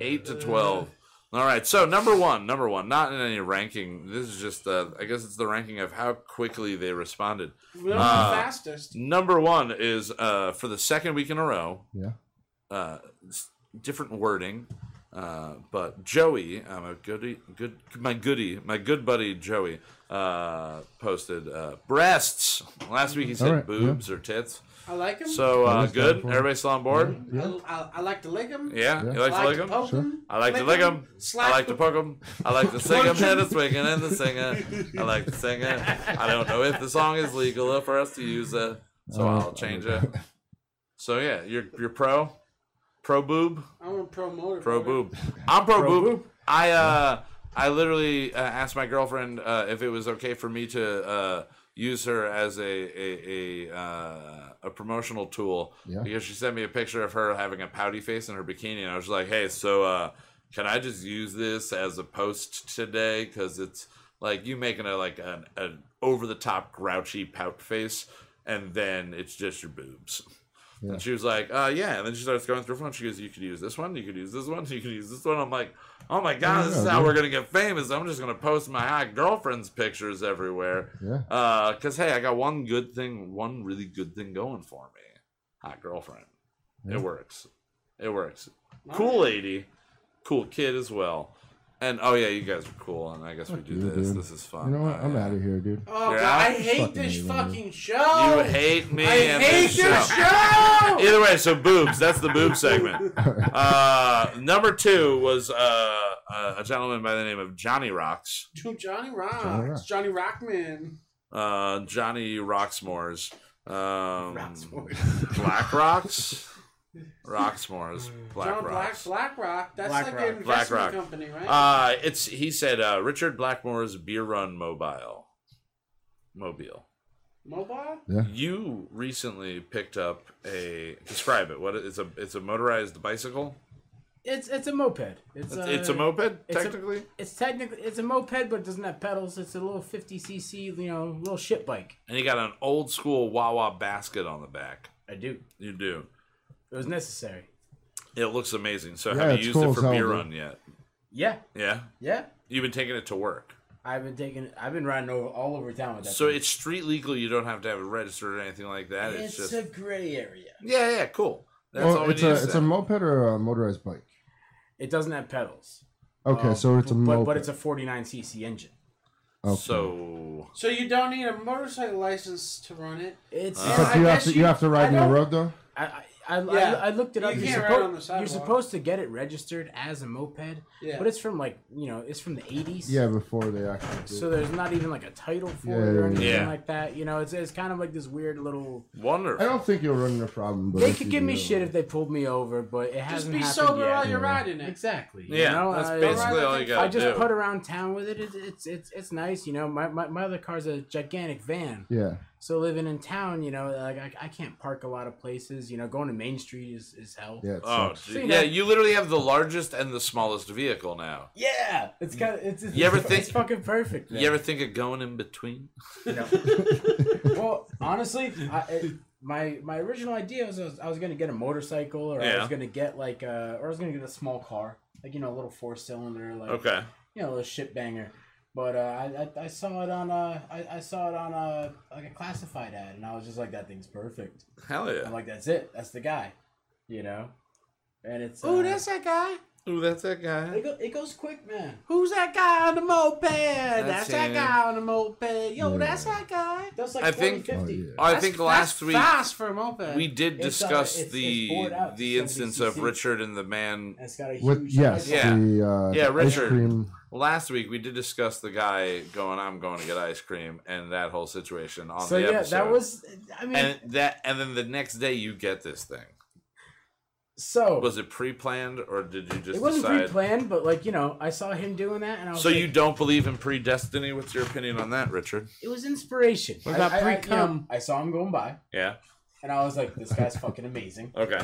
eight to twelve. All right. So number one, number one, not in any ranking. This is just, uh, I guess it's the ranking of how quickly they responded. We're the Uh, fastest. Number one is uh, for the second week in a row. Yeah. Uh, different wording, uh, but Joey, uh, my goody, good, my goody, my good buddy Joey, uh, posted uh, breasts. Last week he said All right, boobs or tits. I like him. So uh, Always good. down for it. Everybody still on board? Yeah. I, I, I like to lick him. Yeah, Yeah. you like I to lick to them? Sure. him. I like to Lick lick 'em, them. I like to 'em. poke them. I like to sing them Punch 'em. and the swinging and the singing. I like to sing it. I don't know if the song is legal for us to use it, so Oh, I'll change it. So yeah, you're you're pro, pro boob, I'm a pro motor. pro boob. I'm pro, Pro boob. boob. I uh I literally uh, asked my girlfriend uh, if it was okay for me to uh, use her as a a a, uh, a promotional tool Yeah. because she sent me a picture of her having a pouty face in her bikini, and I was like, hey, so uh, can I just use this as a post today? Because it's like you making a like an, an over the top grouchy pout face, and then it's just your boobs. Yeah. And she was like, uh, yeah. And then she starts going through her phone. She goes, you could use this one. You could use this one. (laughs) You could use this one. I'm like, oh my God, this is how dude. we're going to get famous. I'm just going to post my hot girlfriend's pictures everywhere. Yeah. Uh, cause hey, I got one good thing, one really good thing going for me. Hot girlfriend. Yeah. It works. It works. Cool lady. Cool kid as well. And oh yeah, you guys are cool, and I guess we do you, this. dude. This is fun. You know what? Oh, I'm yeah. out of here, dude. Oh You're god, out? I hate Fucking this hate it, fucking show. You hate me I and hate this this show. show. Either way, so boobs. That's the boob segment. (laughs) Uh, number two was uh, uh, a gentleman by the name of Johnny Rocks. Dude, Johnny Rocks, Johnny Rock. Johnny Rockman. Uh, Johnny Rocksmores. Um, Rocksmores. Black Rocks. (laughs) Rocksmores. Black John Black, Rocks. Black Rock. That's Black like Rock. an investment Black Rock. company, right? Uh, it's he said uh, Richard Blackmore's Beer Run Mobile. Mobile. Mobile. You recently picked up a describe it. What it's a it's a motorized bicycle. It's it's a moped. It's, It's, uh, it's a moped it's a- technically. It's technically it's a moped, but it doesn't have pedals. It's a little 50 cc, you know, little shit bike. and you got an old school Wawa basket on the back. I do. You do. It was necessary. It looks amazing. So Yeah, have it's you used cool it as for hell, beer dude. run yet? Yeah, Yeah. yeah. You've been taking it to work. I've been taking. I've been riding over all over town with that. So thing. it's street legal. You don't have to have it registered or anything like that. It's, it's just a gray area. yeah, yeah, cool. That's Well, all it's need. a to it's say. a moped or a motorized bike. It doesn't have pedals. Okay, Uh, so it's a but, moped. but it's a 49 cc engine. Okay. So So you don't need a motorcycle license to run it. It's. Uh, But I do you have guess to you- you have to ride I in the don't- road though. I, I, I, Yeah. I, I looked it up. You You're, suppo- on the you're supposed to get it registered as a moped, Yeah. but it's from like you know it's from the 80s. Yeah, before they actually. Do. So there's not even like a title for Yeah, it or anything yeah. like that. You know, it's it's kind of like this weird little. wonderful. I don't think you'll run into a problem. But They could give me do, shit if they pulled me over, but it Just hasn't Just be happened sober yet. while you're Yeah. riding it. Exactly. you Yeah, know? that's I- basically all you got I just do. put around town with it. It's it's it's, it's nice. You know, my, my my other car's a gigantic van. Yeah. So living in town, you know, like I, I can't park a lot of places. You know, going to Main Street is, is hell. Yeah, Oh, So, you yeah. You literally have the largest and the smallest vehicle now. Yeah, it's kind of it's, it's You ever (laughs) it's, think- it's fucking perfect. You ever think of going in between? You know? (laughs) well, honestly, I, it, my my original idea was I was, I was gonna get a motorcycle, or I was gonna get like a, or I was gonna get a small car, like you know, a little four cylinder, like Okay. you know, a little shit banger. But uh, I, I I saw it on uh I, I saw it on a like a classified ad, and I was just like, that thing's perfect. Hell yeah! I'm like, that's it, that's the guy, you know. And it's Oh, uh, that's that guy. Ooh, that's that it, guy. go, it goes quick, man. Who's that guy on the moped? That's, that guy on the moped. Yo, Yeah. that's that guy. That's like I 40, think- 50. Oh, yeah. I That's- think that's last week fast for a moped. we did It's, uh, discuss it's- it's the bored out to the instance of. Richard and the man. And it's got a huge With yes, Yeah. the uh, Yeah, the Richard. Ice cream. Last week we did discuss the guy going, "I'm going to get ice cream," and that whole situation on So the yeah, episode. that was. I mean, and that, and then the next day you get this thing. so Was it pre-planned or did you just it wasn't decide? pre-planned, but like you know, I saw him doing that, and I was So like, you don't believe in predestiny? What's your opinion on that, Richard? it was inspiration. What I- about I, I, you know, pre-cum? I saw him going by, Yeah. and I was like, this guy's fucking amazing. Okay.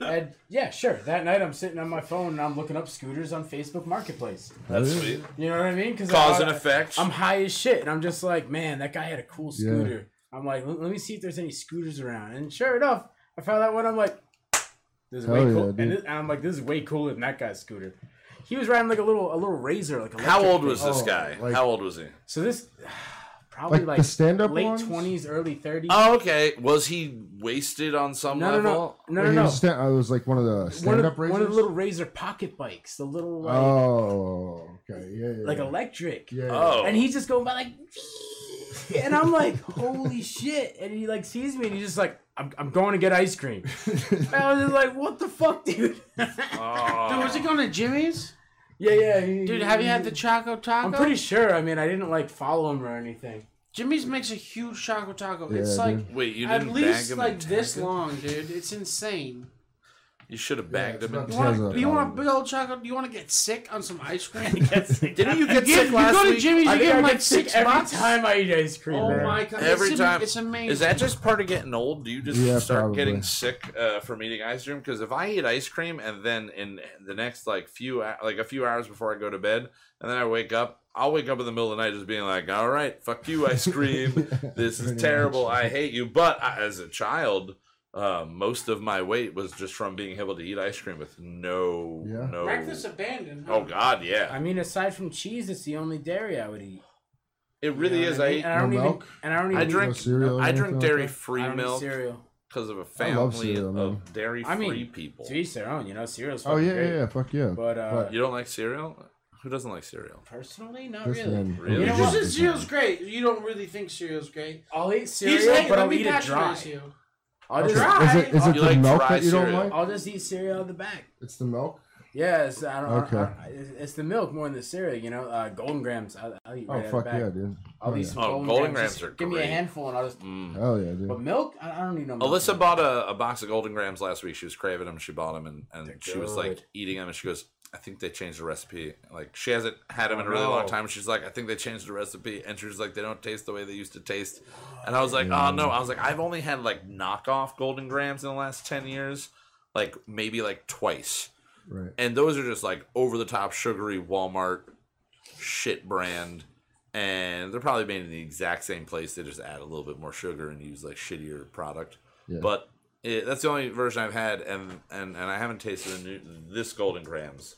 And yeah, sure. That night, I'm sitting on my phone and I'm looking up scooters on Facebook Marketplace. That's sweet. You know what I mean? Because Cause and effect. I'm high as shit, and I'm just like, man, that guy had a cool Yeah. scooter. I'm like, let, let me see if there's any scooters around. And sure enough, I found that one. I'm like, this is Hell way yeah, cool. and, this, and I'm like, this is way cooler than that guy's scooter. He was riding like a little a little razor, like a. How electric old was thing. this Oh, guy? like- How old was he? So this probably Like like, the stand-up late ones? twenties, early thirties. Oh, okay. Was he wasted on some no, no, level? no, no, Wait, no, no. was sta- I was like one of the stand-up of, razors. one of the little razor pocket bikes, the little like Oh, okay, yeah, yeah. like yeah. electric. Yeah. Oh. And he's just going by like, (laughs) and I'm like, holy shit! And he like sees me and he's just like, I'm, I'm going to get ice cream. (laughs) And I was just like, what the fuck, dude? (laughs) Oh. Dude, was he going to Jimmy's? yeah, yeah. he- Dude, have you had the Choco Taco? I'm pretty sure. I mean, I didn't like follow him or anything. Jimmy's makes a huge Choco Taco. Yeah, it's like dude. Wait, you at didn't least bag him like this tag him? long, dude. It's insane. You should have bagged it's him. And about You want, a you want a big old chocolate? Do you want to get sick on some ice cream? (laughs) Didn't you get You sick give- you go to? Jimmy's, you think give him get like sick six every bucks. time I eat ice cream. Oh man. my god! Every it's, time. it's amazing. Is that just part of getting old? Do you just Yeah, start probably. getting sick uh, from eating ice cream? Because if I eat ice cream and then in the next like few like a few hours before I go to bed, and then I wake up, I'll wake up in the middle of the night just being like, "All right, fuck you, ice cream. (laughs) this is terrible. much. I hate you." But I, as a child, uh, most of my weight was just from being able to eat ice cream with no Yeah. no. breakfast abandoned? huh? Oh God, yeah, I mean, aside from cheese, it's the only dairy I would eat. it really You know is. what I mean? eat, and I don't No even. milk? And I don't even. I drink No cereal or I drink dairy free don't milk cereal. because of a family cereal, of dairy free I mean, people. To each their own, you know. Cereal's Oh yeah, great. yeah, yeah, fuck yeah. But uh, But- You don't like cereal? Who doesn't like cereal? personally, not This really. man- Really? You You know just- what? Cereal's great. You don't really think cereal's great. I'll eat He's cereal, but let I'll me eat it dry. patronize you. I'll Okay, just, Dry. Is it is it You the like milk dry that you don't cereal. like? I'll just eat cereal out of the bag. It's the milk. Yeah, it's, I don't, Okay. I, I, it's- it's the milk more than the cereal. You know, uh, Golden Grahams. I'll, I'll eat Oh right out fuck of the bag. yeah, dude. I'll Oh, eat yeah. some Oh, Golden, Golden Grahams. Grams Just are Give me a great. handful and I'll just. Mm. Hell yeah, dude. But milk, I, I don't need no milk. Alyssa bought a, a box of Golden Grahams last week. She was craving them. She bought them, and, and she was like good. eating them, and she goes, "I think they changed the recipe. Like she hasn't had them in a Oh, really no. long time." She's like, "I think they changed the recipe," and she was like, "They don't taste the way they used to taste." And I was like, "Oh no!" Mm. I was like, "I've only had like knockoff Golden Grahams in the last ten years, like maybe like twice." Right. and those are just like over the top sugary Walmart shit brand, and they're probably made in the exact same place. They just add a little bit more sugar and use like shittier product. Yeah. But it, that's the only version I've had, and and, and I haven't tasted the new, this Golden Grahams.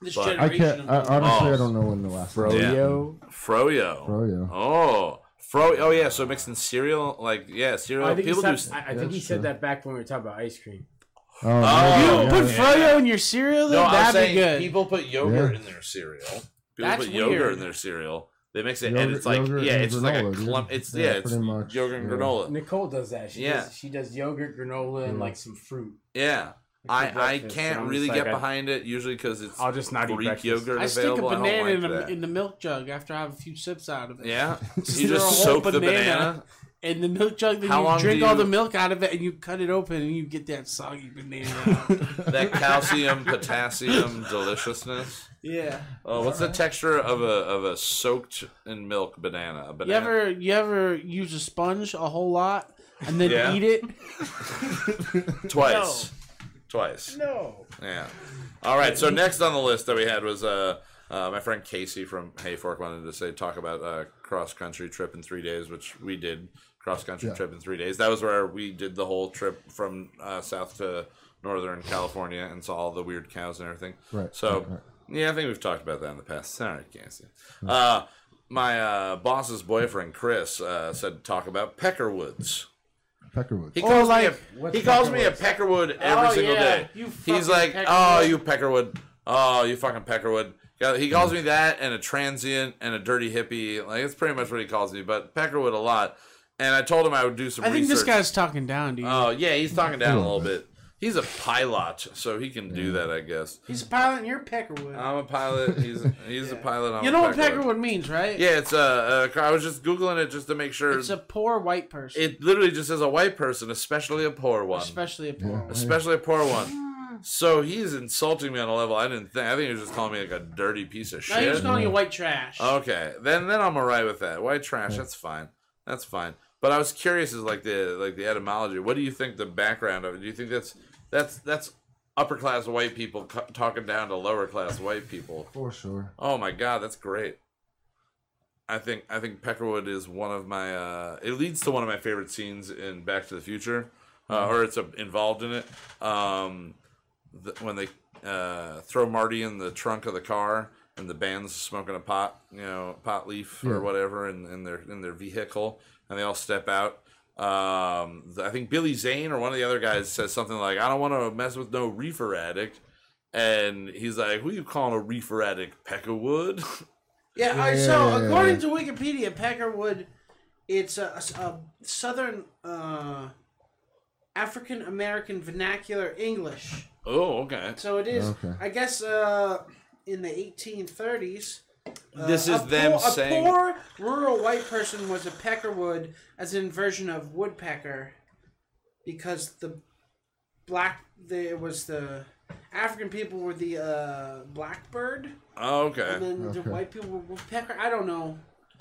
This But- I can't. I, honestly, Oh. I don't know when the last one. Yeah. Froyo. Froyo. Froyo. Oh. Fro. Oh yeah. So mixing cereal, like yeah, cereal. I think, he People said, do. I, I think he said true. that back when we were talking about ice cream. Oh, Oh, yeah, You yeah, put yeah. Froyo in your cereal? No, I'm That'd saying be good. people put yogurt Yeah. in their cereal. People That's put yogurt weird. in their cereal. They mix it, and it's like yeah, and it's like a granola, dude. clump. It's Yeah, yeah, it's much, yogurt and yeah. granola. Nicole does that. She Yeah. does, she does yogurt, granola, and like some fruit. Yeah, for I I can't really get like, I- behind it usually because it's I'll just not eat Greek breakfast. yogurt I stick a available. I don't banana like in, a, in the milk jug after I have a few sips out of it. Yeah, (laughs) Just you a just whole soak the banana. banana. in the milk jug. Then How you drink do all the milk out of it, and you cut it open, and you get that soggy banana. (laughs) out. That calcium potassium deliciousness. yeah. Oh, what's the texture of a of a soaked in milk banana? A You banana. ever you ever use a sponge a whole lot and then Yeah. eat it? (laughs) Twice. Twice. No. Yeah. All right. So next on the list that we had was uh, uh, my friend Casey from Hayfork wanted to say talk about a cross country trip in three days, which we did cross country Yeah. trip in three days. That was where we did the whole trip from uh, south to northern California and saw all the weird cows and everything. Right, So right, right. yeah, I think we've talked about that in the past. Sorry, Casey. Uh, my uh, boss's boyfriend Chris uh, said talk about Peckerwoods. Peckerwood. He Oh, calls like- me a, what's he calls me a Peckerwoods? Peckerwood oh, every Oh, single yeah. day. You He's like, Peckerwood." oh, you Peckerwood. Oh, you fucking Peckerwood. Yeah, He calls me that and a transient and a dirty hippie. Like it's pretty much what he calls me, but Peckerwood a lot. And I told him I would do some I think research. this guy's talking down to you. Oh yeah, he's talking down a little little bit. He's a pilot, so he can do that, I guess. He's a pilot and you're Peckerwood. I'm a pilot. He's he's a (laughs) pilot. I'm you a know what Peckerwood. Peckerwood means, right? Yeah, it's uh, uh, I was just googling it just to make sure. It's a poor white person. it literally just says a white person, especially a poor one. especially a poor Yeah. one. especially a poor one. (laughs) So he's insulting me on a level I didn't think. I think he was just calling me like a dirty piece of Now he was shit. calling you white trash. Okay, then then I'm alright with that. White trash, that's fine. That's fine. But I was curious, is like the like the etymology. What do you think the background of it? Do you think that's that's that's upper class white people talking down to lower class white people? For sure. Oh my god, that's great. I think I think Peckerwood is one of my. Uh, it leads to one of my favorite scenes in Back to the Future, uh, or it's uh, involved in it. Um, the, when they uh, throw Marty in the trunk of the car and the band's smoking a pot, you know, pot leaf Yeah. or whatever in, in their in their vehicle, and they all step out. Um, I think Billy Zane or one of the other guys says something like, "I don't want to mess with no reefer addict." And he's like, "Who are you calling a reefer addict, Peckerwood?" Yeah, Yeah, I- so yeah, yeah, according to Wikipedia, Peckerwood, it's a, a- a southern uh, African American vernacular English. oh, okay. So it is, Okay. I guess, uh, in the 1830s. Uh, This is a them poor, saying- A poor rural white person was a peckerwood, as an inversion of woodpecker, because the black, the, it was the African people were the uh, blackbird, Oh, okay. and then the white people were woodpecker. I don't know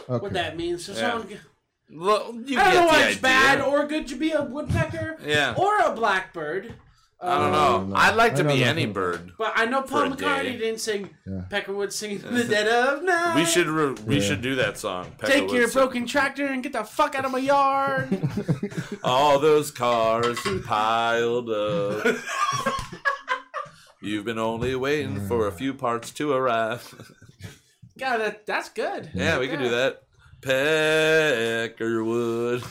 Okay. what that means. So Yeah. someone, Look, you I don't get know why it's idea. bad or good to be a woodpecker Yeah. or a blackbird. I don't know. Oh, no. I'd like to don't be know. any bird. But I know Paul McCartney day. didn't sing Yeah. Peckerwood singing in the dead of night. We should re- we Yeah. should do that song. take Peckerwood your sing- broken tractor and get the fuck out of my yard. (laughs) All those cars piled up. You've been only waiting for a few parts to arrive. God, that, that's good. yeah, we can do that. Peckerwood.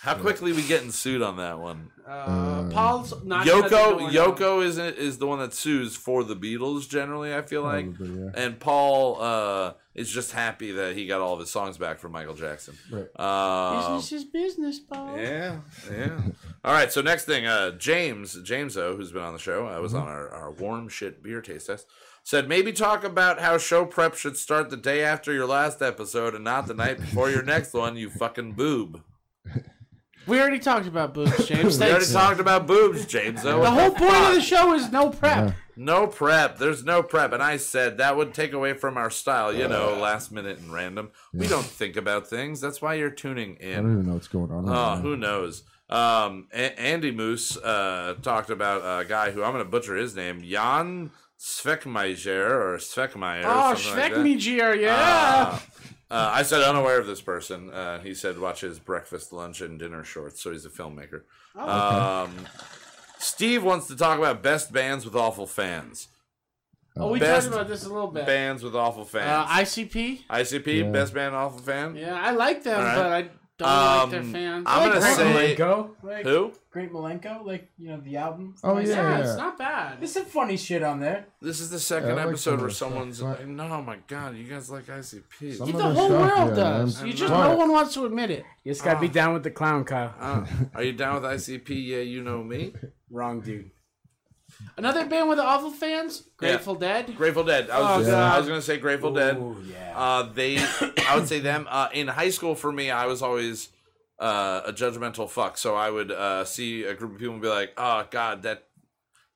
How quickly we getting sued on that one? Uh, Paul's not gonna Yoko going Yoko is is the one that sues for the Beatles generally. I feel like, Probably, yeah. and Paul uh, is just happy that he got all of his songs back from Michael Jackson. Right. Um, Business is business, Paul. yeah, yeah. (laughs) All right, so next thing, uh, James James O, who's been on the show, I was on our, our warm shit beer taste test. Said maybe talk about how show prep should start the day after your last episode and not the night before your next one. You fucking boob. (laughs) We already talked about boobs, (laughs) James. We already Thanks. talked about boobs, James O. The whole point of the show is no prep. No prep. There's no prep. And I said that would take away from our style, you know, last minute and random. We don't think about things. That's why you're tuning in. I don't even know what's going on. Oh, who knows? Um, A- Andy Moose uh, talked about a guy who I'm going to butcher his name, Jan Svekmeijer or Svekmeijer. Oh, something like that. Schweckmejier, yeah. Uh, uh, I said unaware of this person. Uh, he said watch his breakfast, lunch, and dinner shorts. So he's a filmmaker. Oh, Um, Steve wants to talk about best bands with awful fans. oh, we best talked about this a little bit. Bands with awful Uh, fans. ICP. ICP, Yeah. best band awful fan. Yeah, I like them, All right. but I don't Um, like their fans. I'm I like gonna Great say- Milenko, like Who? Great Milenko, like you know the album. Oh, Nice. yeah. Yeah, it's not bad. There's some funny shit on there. This is the second Yeah, I like episode some where the stuff. someone's. What? No, my God, you guys like ICP. Some the whole stuff, world yeah, does. You just What? no one wants to admit it. You just gotta be down with the clown, Kyle. Uh, are you down with ICP? Yeah, you know me. Wrong dude. Another band with awful fans, Grateful Dead. Grateful Dead. I was, Oh, just, God. I was gonna say Grateful Dead. Ooh, yeah. Uh, they, I would say them. Uh, in high school, for me, I was always uh, a judgmental fuck. So I would uh, see a group of people and be like, "Oh God, that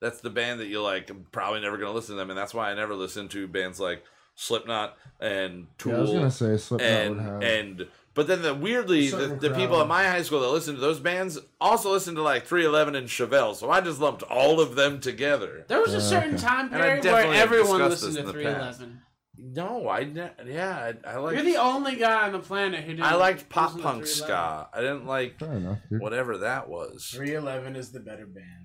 that's the band that you like. I'm probably never gonna listen to them, and that's why I never listen to bands like Slipknot and Tool Yeah, I was gonna say Slipknot and would have. and but then the weirdly the, the people at my high school that listened to those bands also listened to like 311 and Chevelle so I just lumped all of them together There was a oh, certain time And I period where definitely have everyone discussed listened this to in the 311. no I ne- yeah I, I like You're the only guy on the planet who didn't. I liked pop listen to punk 311. ska I didn't like Fair enough, dude. whatever that was 311 is the better band.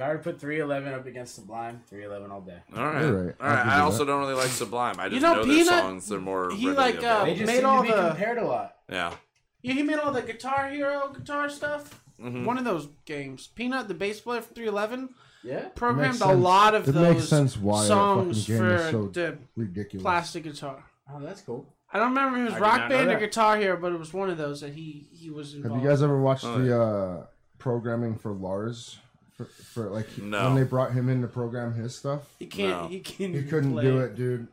If I were to put 311 up against Sublime, 311 all day. all right You're right. all I'll right give I you also that. don't really like Sublime I just know, know, their P-Nut, songs they're more he readily like, uh. They just Made seem all to be the- compared a lot. yeah Yeah, he made all the Guitar Hero guitar stuff. Mhm. One of those games. P-Nut, the bass player for 311, Yeah. programmed a lot of It those makes sense why a songs game for is so the ridiculous. plastic guitar. Oh, that's cool. I don't remember if it was I Rock Band or. Guitar Hero, but it was one of those that he he was Involved. Have you guys ever watched Oh, the uh, programming for Lars? For, for like he- No. when they brought him in to program his stuff, He can't. No. He can't. he couldn't play. do it, dude.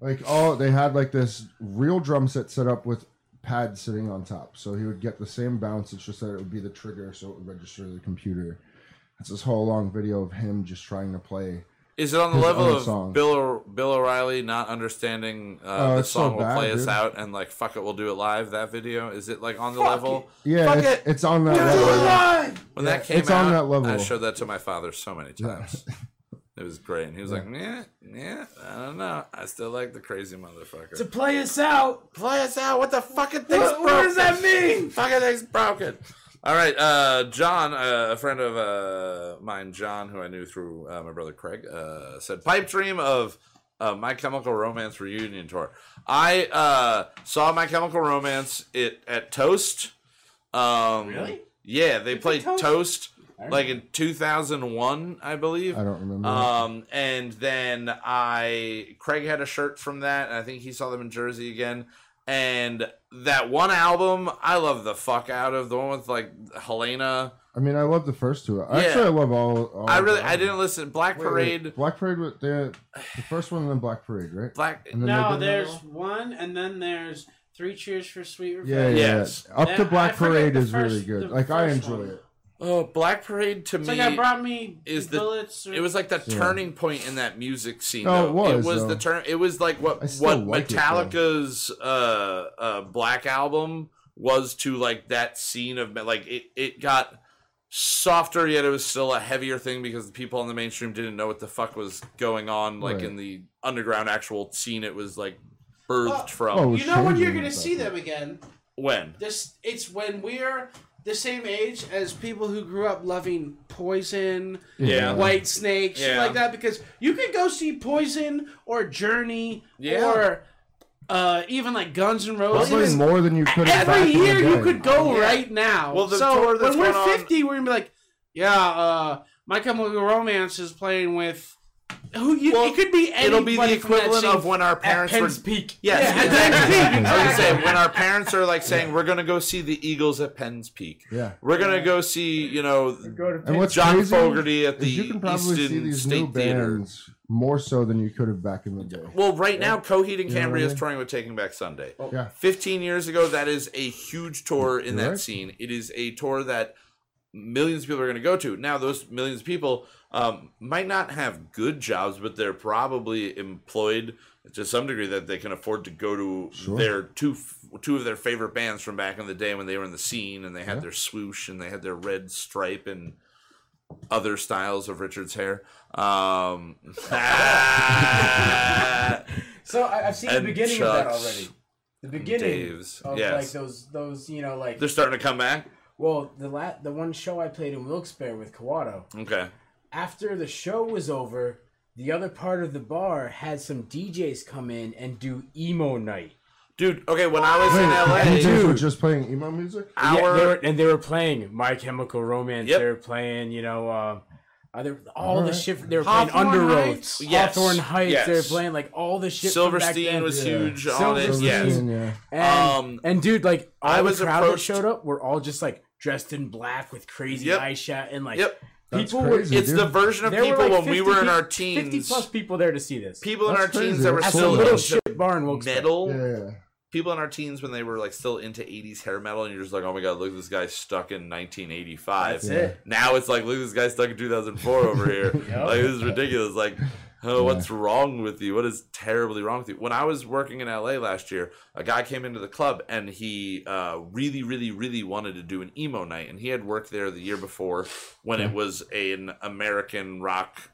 Like oh, they had like this real drum set set up with pads sitting on top, so he would get the same bounce. It's just that it would be the trigger, so it would register the computer. It's this whole long video of him just trying to play. Is it on the His level of song. Bill O- Bill O'Reilly not understanding uh, Oh, the it's so song will bad, play us out and like fuck it we'll do it live that video is it like on the Fuck level Yeah, Fuck it's, it. it's on that Do it level. live! when Yeah, that came it's out on that level. I showed that to my father so many Yeah. times (laughs) it was great and he was like yeah yeah I don't know I still like the crazy motherfucker To play us out. play us out what the fucking thing's What, what does that mean? fucking thing's broken. All right, uh, John, uh, a friend of uh, mine, John, who I knew through uh, my brother Craig, uh, said pipe dream of uh, My Chemical Romance reunion tour. I uh, saw My Chemical Romance it at Toast. Um, Really? Yeah, they played Toast? Toast, like know. in 2001, I believe. I don't remember. Um, and then I Craig had a shirt from that, and I think he saw them in Jersey again. And that one album, I love the fuck out of the one with like Helena. I mean, I love the first two. Yeah. Actually, I love all. all I really. I didn't listen. Black Wait, wait, Parade, Black Parade. was The the first one, and then Black Parade, right? Black. And then No, there's one, and then there's Three Cheers for Sweet one? Yeah, Revenge. yeah. Yes. Up Yeah, to Black forget Parade the is really good. Like I enjoy one. it. Oh, Black Parade to It's me. like I brought me is the- bullets. Or, it was like the Yeah. turning point in that music scene. Oh, though. it was, It was though. the turn. It was like what what like it. Metallica's uh, uh, Black album was to like that scene of like it. It got softer, yet it was still a heavier thing because the people in the mainstream didn't know what the fuck was going on. Like Right. in the underground actual scene, it was like birthed Well, from Oh, you know when you're gonna see that them again. when. This it's when we're the same age as people who grew up loving Poison, Yeah. White Snake, shit Yeah. like that. Because you could go see Poison or Journey Yeah. or uh, even like Guns N' Roses. Probably more than you could have. back Every year you could go Yeah. right now. Well, the so tour that's when we're going on- 50, we're gonna be like, yeah, uh, My Chemical Romance is playing with. Who you? Well, it could be anybody It'll be the equivalent of when our At parents Penn's were. Peak. Yes, Yeah, exactly. (laughs) exactly. I was gonna say when our parents are like saying we're gonna go see the Eagles at Penn's Peak. Yeah. We're gonna go see you know And what's John Fogerty at the you can probably see these State new Theater. bands more so than you could have back in the day. Well, right now Coheed and You know Cambria what is touring with Taking Back Sunday. Yeah. 15 years ago, that is a huge tour in You're that right. scene. It is a tour that millions of people are going to go to. Now, those millions of people um, might not have good jobs, but they're probably employed to some degree that they can afford to go to Sure. their two two of their favorite bands from back in the day when they were in the scene and they had Yeah. their swoosh and they had their red stripe and other styles of Richard's hair. Um, (laughs) So I, I've seen the beginning of that already. The beginning Dave's, of yes. like those those you know like they're starting to come back. well the la- the one show I played in Wilkes-Barre with Kawato. Okay. After the show was over, the other part of the bar had some DJs come in and do emo night. Dude, okay, when I was Wait, in LA, DJs were Dude. just playing emo music. Yeah, our they were, and they were playing My Chemical Romance. Yep. They were playing, you know, uh, other all the Alright. shit. They were Hawthorne playing Under Heights? Roads, Yes, Hawthorne Heights. They were playing like all the shit. from back Silverstein then. was Yeah. huge on it. Yes. Yeah. And, Um, and dude, like all I the was crowd approached- that showed up were all just like dressed in black with crazy Yep. eye shot and like Yep. That's people were. It's dude. the version of There people like when we were in peop- our Fifty teens. plus people there to see this. People in our That's teens crazy. that were At At still some little into shit bar in Wilkes-Barre. metal. Yeah, yeah. people in our teens when they were like still into 80s hair metal and you're just like oh my god look at this guy stuck in 1985 That's it. now it's like look at this guy stuck in 2004 over here (laughs) Yup. like this is ridiculous like oh what's wrong with you? What is terribly wrong with you? When i was working in la last year a guy came into the club and he uh, really really really wanted to do an emo night. And he had worked there the year before when it was an american rock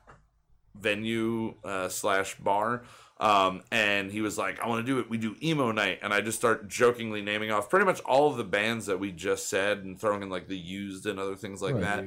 venue uh, slash bar. Um, and he was like, I want to do it. We do emo night. And I just start jokingly naming off pretty much all of the bands that we just said and throwing in like the used and other things like Right. that.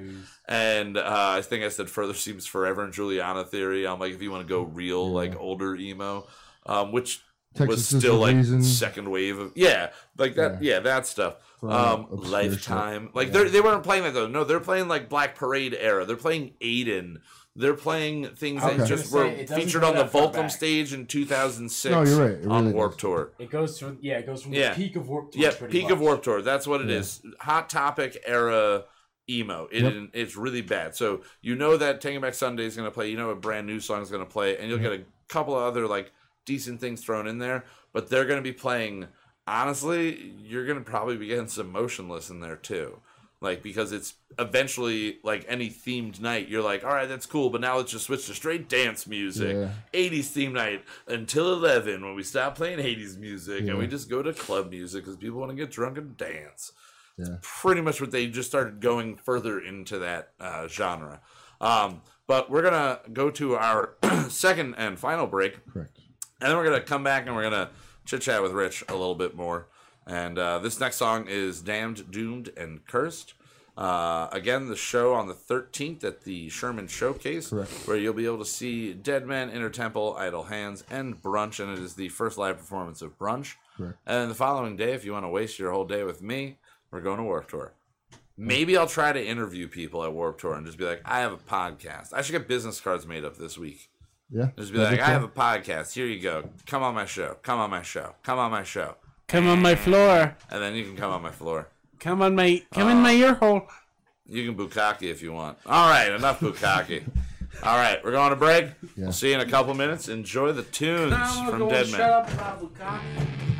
And uh, I think I said Further Seems Forever and Juliana Theory. I'm like, if you want to go real, like older emo, um, which Texas was still like reason. second wave of, yeah, like that, yeah, that stuff. For Um, Lifetime, shit. like Yeah. they're they weren't playing that though. No, they're playing like Black Parade era. They're playing Aiden. They're playing things Okay. that just I were say, featured on the that Volcom stage in 2006. No, you're right. It on Warp does. Tour. It goes from yeah, it goes from Yeah. the peak of warp tour. Yeah, pretty peak of. Warp Tour. That's what it Yeah. is. Hot Topic era emo. It, Yep. It's really bad. So you know that Taking Back Sunday is going to play. You know a brand new song is going to play, and you'll mm-hmm. get a couple of other like decent things thrown in there. But they're going to be playing. Honestly, you're going to probably be getting some motionless in there too. Like because it's eventually like any themed night, you're like, all right, that's cool, but now let's just switch to straight dance music. Yeah. 80s theme night until 11 when we stop playing 80s music and we just go to club music because people want to get drunk and dance. Yeah. Pretty much what they just started going further into that uh, genre. Um, but we're going to go to our (clears throat) second and final break. Correct. And then we're going to come back and we're going to chit chat with Rich a little bit more. And uh, this next song is Damned, Doomed, and Cursed. Uh, again, the show on the 13th at the Sherman Showcase, Correct. where you'll be able to see Dead Man, Inner Temple, Idle Hands, and Brunch. And it is the first live performance of Brunch. Correct. And then the following day, if you want to waste your whole day with me, we're going to Warp Tour. Maybe I'll try to interview people at Warp Tour and just be like, I have a podcast. I should get business cards made up this week. Yeah. Just be like, I have a podcast. Here you go. Come on my show. Come on my show. Come on my show. Come on my floor. And then you can come on my floor. Come on my come in my uh, ear hole. You can bukkake if you want. All right, enough bukkake. (laughs) All right, we're going to break. Yeah. We'll see you in a couple minutes. Enjoy the tunes from go Dead and Men. shut up about Lukaku.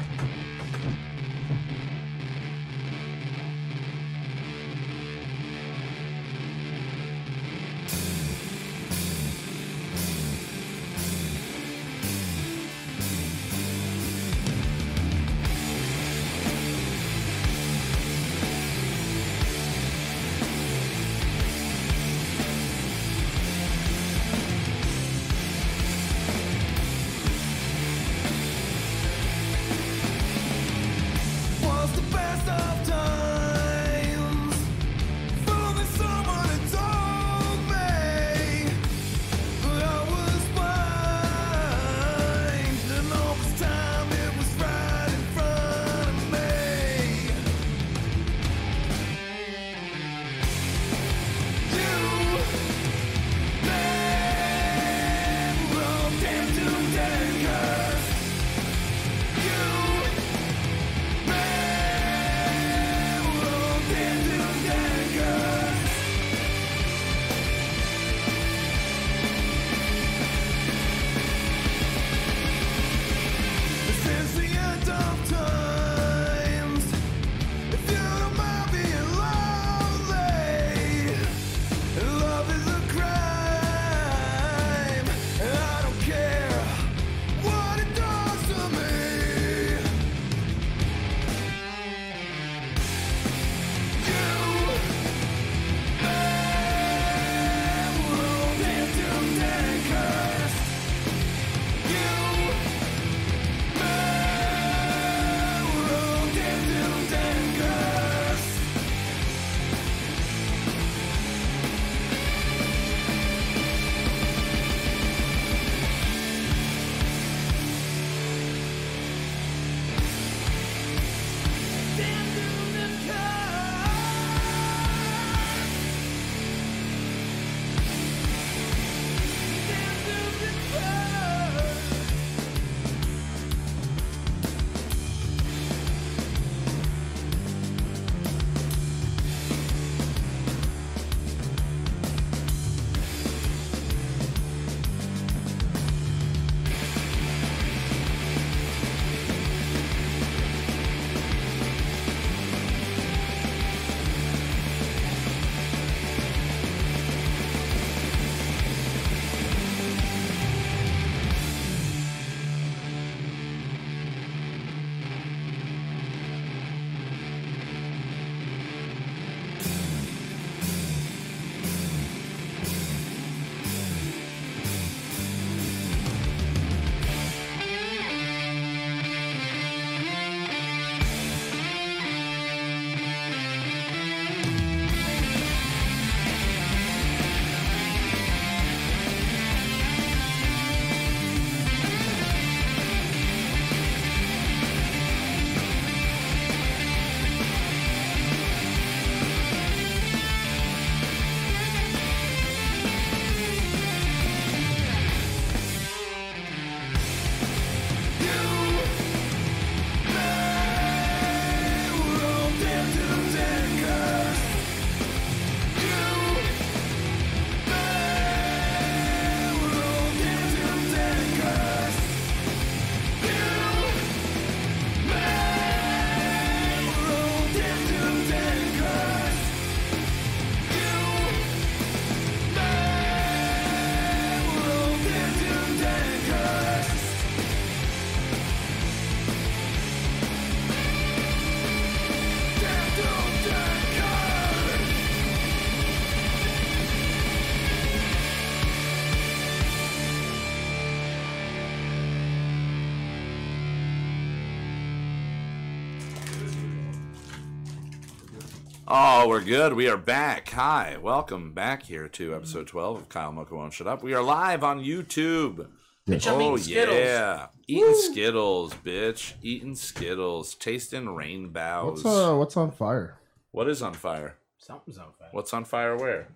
We're good. We are back. Hi, welcome back here to episode 12 of Kyle Mocha Won't Shut Up. We are live on YouTube. Bitch, I'm oh, Skittles. yeah. Eating Skittles, bitch. Eating Skittles. Tasting rainbows. What's uh what's on fire? what is on fire? Something's on fire. What's on fire where?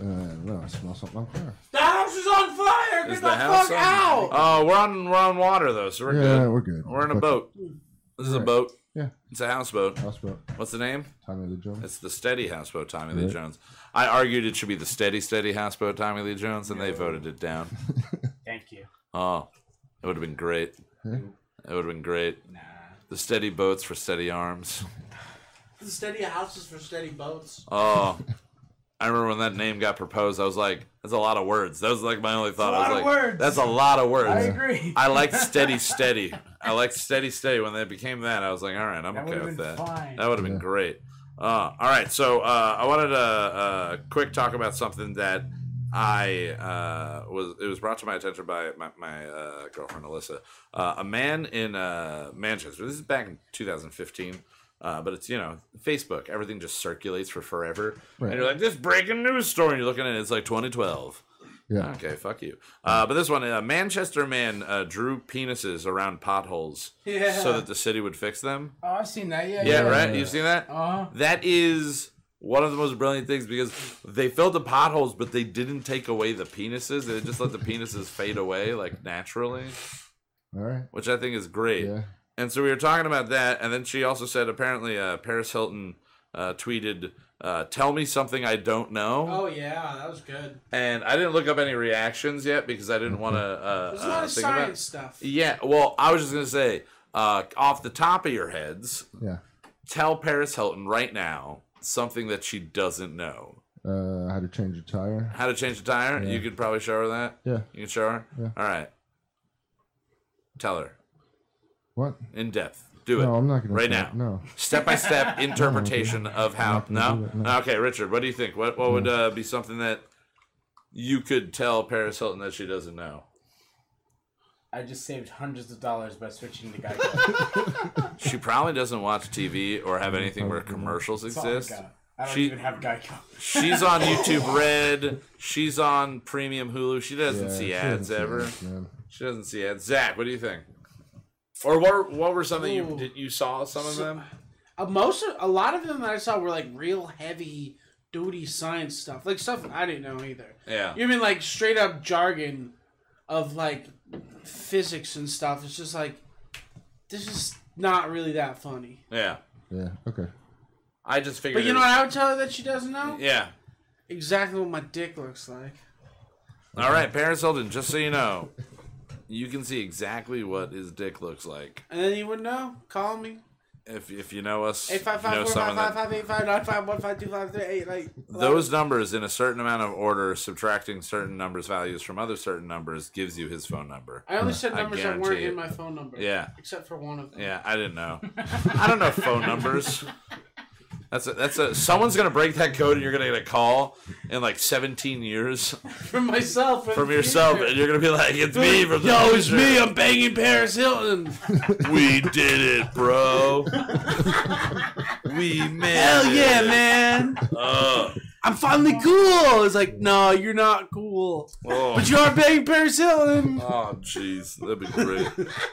Uh, no, I smell something on fire. The house is on fire! Get Is the, the fuck on- out! Oh, we're on we're on water though, so we're yeah, good. we're good. We're in a boat. This is a Right. boat. Yeah. It's a houseboat. Houseboat. What's the name? Tommy Lee Jones. It's the Steady Houseboat, Tommy Lee Right. Jones. I argued it should be the Steady Steady Houseboat, Tommy Lee Jones, and they voted it down. (laughs) Thank you. Oh, it would have been great. It would have been great. Nah. The steady boats for steady arms. The steady houses for steady boats. Oh, (laughs) I remember when that name got proposed. I was like, "That's a lot of words." That was like my only thought. a I was lot like, of words. "That's a lot of words." I agree. I liked steady (laughs) steady. I liked steady steady. When they became that, I was like, "All right, I'm That okay would've with been that." fine. That would have been great. Uh, all right, so uh, I wanted to uh, quick talk about something that I uh, was. It was brought to my attention by my, my uh, girlfriend Alyssa. Uh, a man in uh, Manchester. This is back in 2015. Uh, but it's you know Facebook. Everything just circulates for forever, Right. and you're like this breaking news story. And you're looking at it. It's like 2012. Yeah. Okay, fuck you. Uh, but this one, a Manchester man uh, drew penises around potholes Yeah. so that the city would fix them. Oh, I've seen that. Yeah. Yeah, Yeah. right. You've seen that? Uh huh. That is one of the most brilliant things because they filled the potholes, but they didn't take away the penises. They just let the penises fade away like naturally, All right. which I think is great. Yeah. And so we were talking about that, and then she also said apparently uh, Paris Hilton uh, tweeted, uh, "Tell me something I don't know." Oh yeah, that was good. And I didn't look up any reactions yet because I didn't want to. Uh, There's a uh, lot of think about- science stuff. Yeah, well, I was just gonna say, uh, off the top of your heads, Yeah. tell Paris Hilton right now something that she doesn't know. Uh, how to change a tire? How to change a tire? Yeah. You could probably show her that. Yeah. You can show her. Yeah. All right. Tell her What? in depth. Do it No, I'm not gonna. right now. it. No. Step by step (laughs) interpretation of how. No. no. Okay, Richard. What do you think? What What would uh, be something that you could tell Paris Hilton that she doesn't know? I just saved hundreds of dollars by switching to Geico. (laughs) She probably doesn't watch TV or have anything where commercials That's exist. I don't She- even have Geico. She's on YouTube (laughs) Red. She's on Premium Hulu. She doesn't Yeah, see ads doesn't see ever. ads. She doesn't see ads. Zach, what do you think? Or what? What were some that you did you saw some of So- them? Uh, most of, a lot of them that I saw were like real heavy duty science stuff, like stuff I didn't know either. Yeah. You mean like straight up jargon of like physics and stuff? It's just like this is not really that funny. Yeah. Yeah. Okay. I just figured. But you know was- what I would tell her that she doesn't know? Yeah. Exactly what my dick looks like. All right, Paris Hilton. Just so you know, you can see exactly what his dick looks like. And then you would know. Call me. If if you know us, Eight five five four five five five eight five nine five one five two five three eight like those numbers in a certain amount of order, subtracting certain numbers values from other certain numbers, gives you his phone number. I only said I numbers that weren't guarantee in my phone number. Yeah. Except for one of them. Yeah, I didn't know. I don't know phone numbers. (laughs) That's a, that's a someone's gonna break that code and you're gonna get a call in like 17 years (laughs) From myself. in from yourself future. and you're gonna be like, it's me from the Yo, it's me. I'm banging Paris Hilton. (laughs) We did it, bro. (laughs) we made Hell it. yeah, man. Uh, I'm finally cool. It's like, no, you're not cool. oh. But you are banging Paris Hilton. Oh, jeez, that'd be great.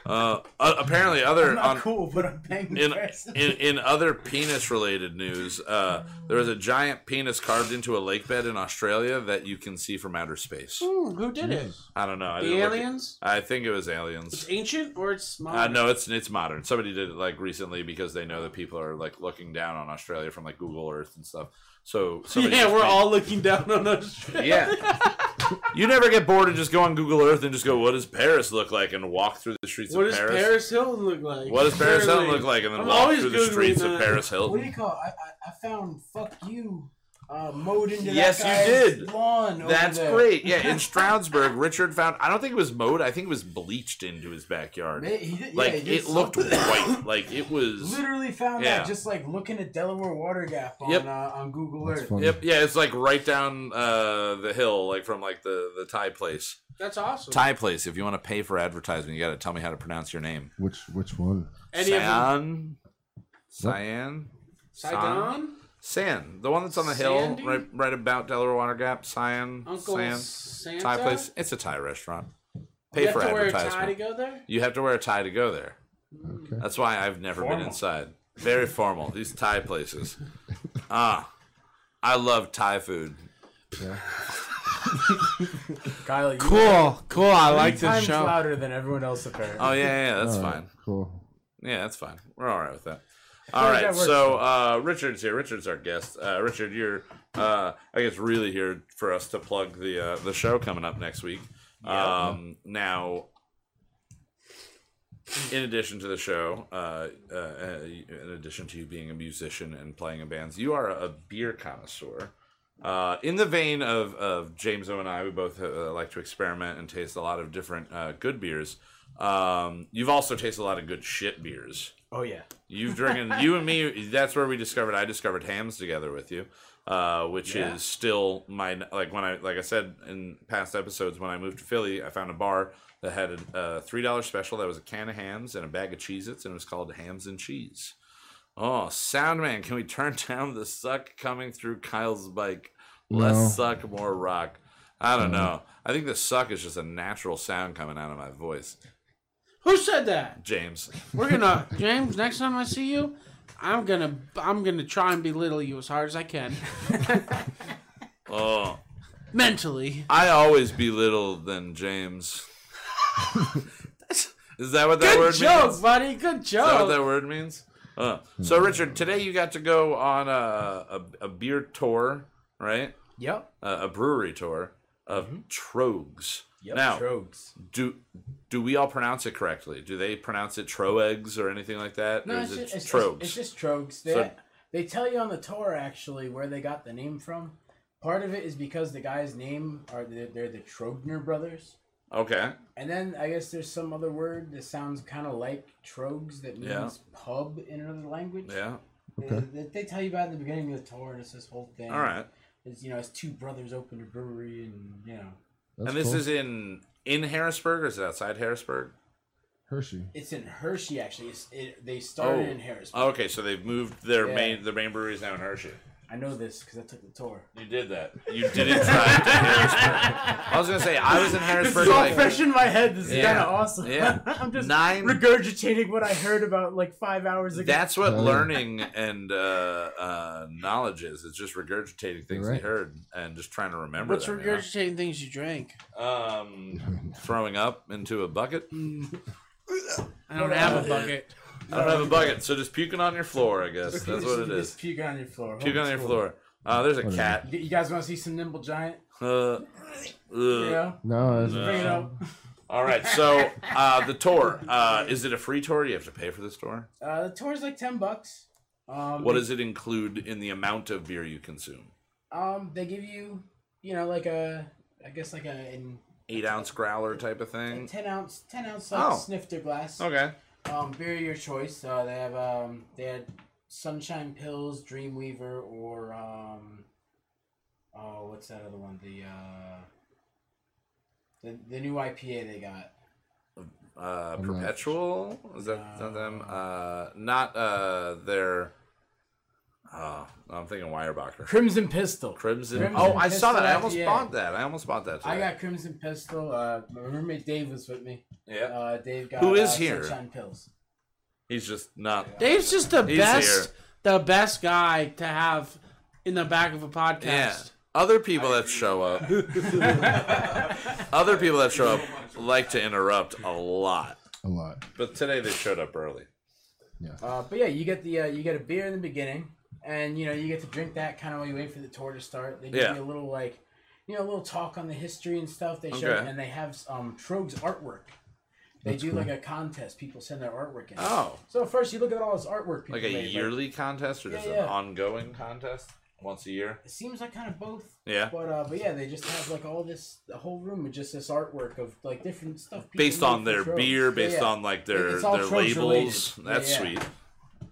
Uh, uh, apparently, other I'm not on, cool, but I'm paying in, in in other penis related news, uh, there was a giant penis carved into a lake bed in Australia that you can see from outer space. Hmm, who did it? I don't know. I The didn't at- aliens? I think it was aliens. It's ancient or it's Uh, modern? no, it's it's modern. Somebody did it like recently because they know that people are like looking down on Australia from like Google Earth and stuff. So Yeah, we're made- all looking down on Australia. (laughs) Yeah. you never get bored and just go on Google Earth and just go, what does Paris look like? And walk through the streets What of Paris. What does Paris. Paris Hilton look like? What does Paris Hilton look like? And then I'm walk always through the Googling streets of that. Paris What do Hilton. you call? It? I, I I found "fuck you" uh, mowed into Yes, that you guy's did. lawn. over That's there. great. Yeah, in (laughs) Stroudsburg, Richard found, I don't think it was mowed, I think it was bleached into his backyard. Ma- he did- yeah, Like, he did it looked white. (laughs) Like, it was. Literally found Yeah. that just like looking at Delaware Water Gap on Yep. uh, on Google That's Earth. funny. Yep, yeah, it's like right down uh, the hill, like from like the, the Thai place. That's awesome. Thai place, if you want to pay for advertising, you got to tell me how to pronounce your name. Which which one? Any of them? Cyan? Cyan? Saigon? Sand, the one that's on the hill, right, right about Delaware Water Gap. Cyan, Uncle Sand, Santa. Thai place. It's a Thai restaurant. Pay you have for to wear a advertisement. tie to go there. You have to wear a tie to go there. Okay. That's why I've never been Formal. inside. Very formal. These Thai places. Ah, I love Thai food. Yeah. (laughs) Kyle, you Cool, cool. I like this times show. louder than everyone else apparently. Oh yeah, yeah, that's All right, fine. Cool. Yeah, that's fine. We're all right with that. All right, so uh, Richard's here. Richard's our guest. Uh, Richard, you're, uh, I guess, really here for us to plug the uh, the show coming up next week. Um, now, in addition to the show, uh, uh, uh, in addition to you being a musician and playing in bands, you are a beer connoisseur. Uh, in the vein of, of James O and I, we both uh, like to experiment and taste a lot of different uh, good beers. Um, you've also tasted a lot of good shit beers. Oh yeah. You've drinking you and me. That's where we discovered. I discovered Hamm's together with you, uh, which Yeah. is still my like when I like I said in past episodes when I moved to Philly, I found a bar that had a, a three dollar special that was a can of Hamm's and a bag of Cheez-Its, and it was called Hams and Cheese. Oh, sound man, can we turn (laughs) down the suck coming through Kyle's bike? Less No. suck, more rock. I don't know. I think the suck is just a natural sound coming out of my voice. Who said that? James. We're gonna (laughs) James. Next time I see you, I'm gonna I'm gonna try and belittle you as hard as I can, (laughs) Oh. mentally. I always belittle than James. (laughs) Is that what that Good word joke, means? buddy. Good Is that what that word means? Uh, so, Richard, today you got to go on a, a, a beer tour, right? Yep. A, a brewery tour of mm-hmm. Trogs. Yep. Now, Trogs. do do we all pronounce it correctly? Do they pronounce it Troegs or anything like that? No, it's is just, it it's, Trogs? just, it's just Trogs. They, So- they tell you on the tour actually where they got the name from. Part of it is because the guy's name are the, they're the Trogner brothers. okay. And then I guess there's some other word that sounds kind of like Trogs that means Yeah. pub in another language. Yeah. They, Okay. they, they tell you about it in the beginning of the tour, and it's this whole thing. All right. It's you know, it's two brothers opened a brewery, and you know, That's and this cool. is in in Harrisburg or is it outside Harrisburg? Hershey. it's in Hershey actually. It's, it, they started Oh. in Harrisburg. Okay, so they've moved their Yeah. main their main brewery is now in Hershey. I know this because I took the tour. You did that. You didn't drive to Harrisburg. I was gonna say I was in (laughs) This Harrisburg. is all like, fresh in my head. This is Yeah. kind of awesome. Yeah. (laughs) I'm just Nine- regurgitating what I heard about like five hours ago. That's what Oh, learning and uh, uh, knowledge is. It's just regurgitating things Right. you heard and just trying to remember What's them. you know? regurgitating things you drank? Um, throwing up into a bucket. (laughs) I don't have a bucket. I don't have a bucket, so just puking on your floor. I guess that's what it is. Just is. puke on your floor. Puke on your floor. Uh, there's a cat. You you guys want to see some nimble giant? Uh, ugh. You No, it's, bring it up. All right, so uh, the tour. Uh, is it a free tour? Do you have to pay for this tour? Uh, the is like ten bucks. Um, What does it include in the amount of beer you consume? Um, they give you, you know, like a, I guess like a, in Eight ounce growler type of a thing. ten ounce, ten ounce like Oh. snifter glass. Okay. Um, beer of your choice. Uh, they have um, they had Sunshine Pils, Dreamweaver, or um, oh, what's that other one? The uh, the the new IPA they got. Uh, perpetual is that, is that them? Uh, not uh, their. Oh, I'm thinking Weyerbacher. Crimson Pistol. Crimson. Crimson Oh, I saw Pistol that. I almost IPA. bought that. I almost bought that. Too. I got Crimson Pistol. Uh, my roommate Dave was with me. Yeah. Uh, Dave got Who is uh, here? Sunshine Pils. He's just not. Dave's just the He's best, here. the best guy to have in the back of a podcast. Yeah. Other people that show up. other people that show up like to interrupt a lot, a lot. but today they showed up early. Uh, but yeah, you get the uh, you get a beer in the beginning, and you know you get to drink that kind of while you wait for the tour to start. They give Yeah. you a little like, you know, a little talk on the history and stuff. They show, Okay. and they have um Tröegs artwork. They That's do cool. like a contest. People send their artwork in. Oh, So first you look at all this artwork. People like a made, yearly contest or Yeah, just yeah. an ongoing contest once a year? it seems like kind of both. Yeah. But uh, but yeah, they just have like all this, the whole room with just this artwork of like different stuff. Based on their beer, based yeah. on like their their labels. related. That's Yeah,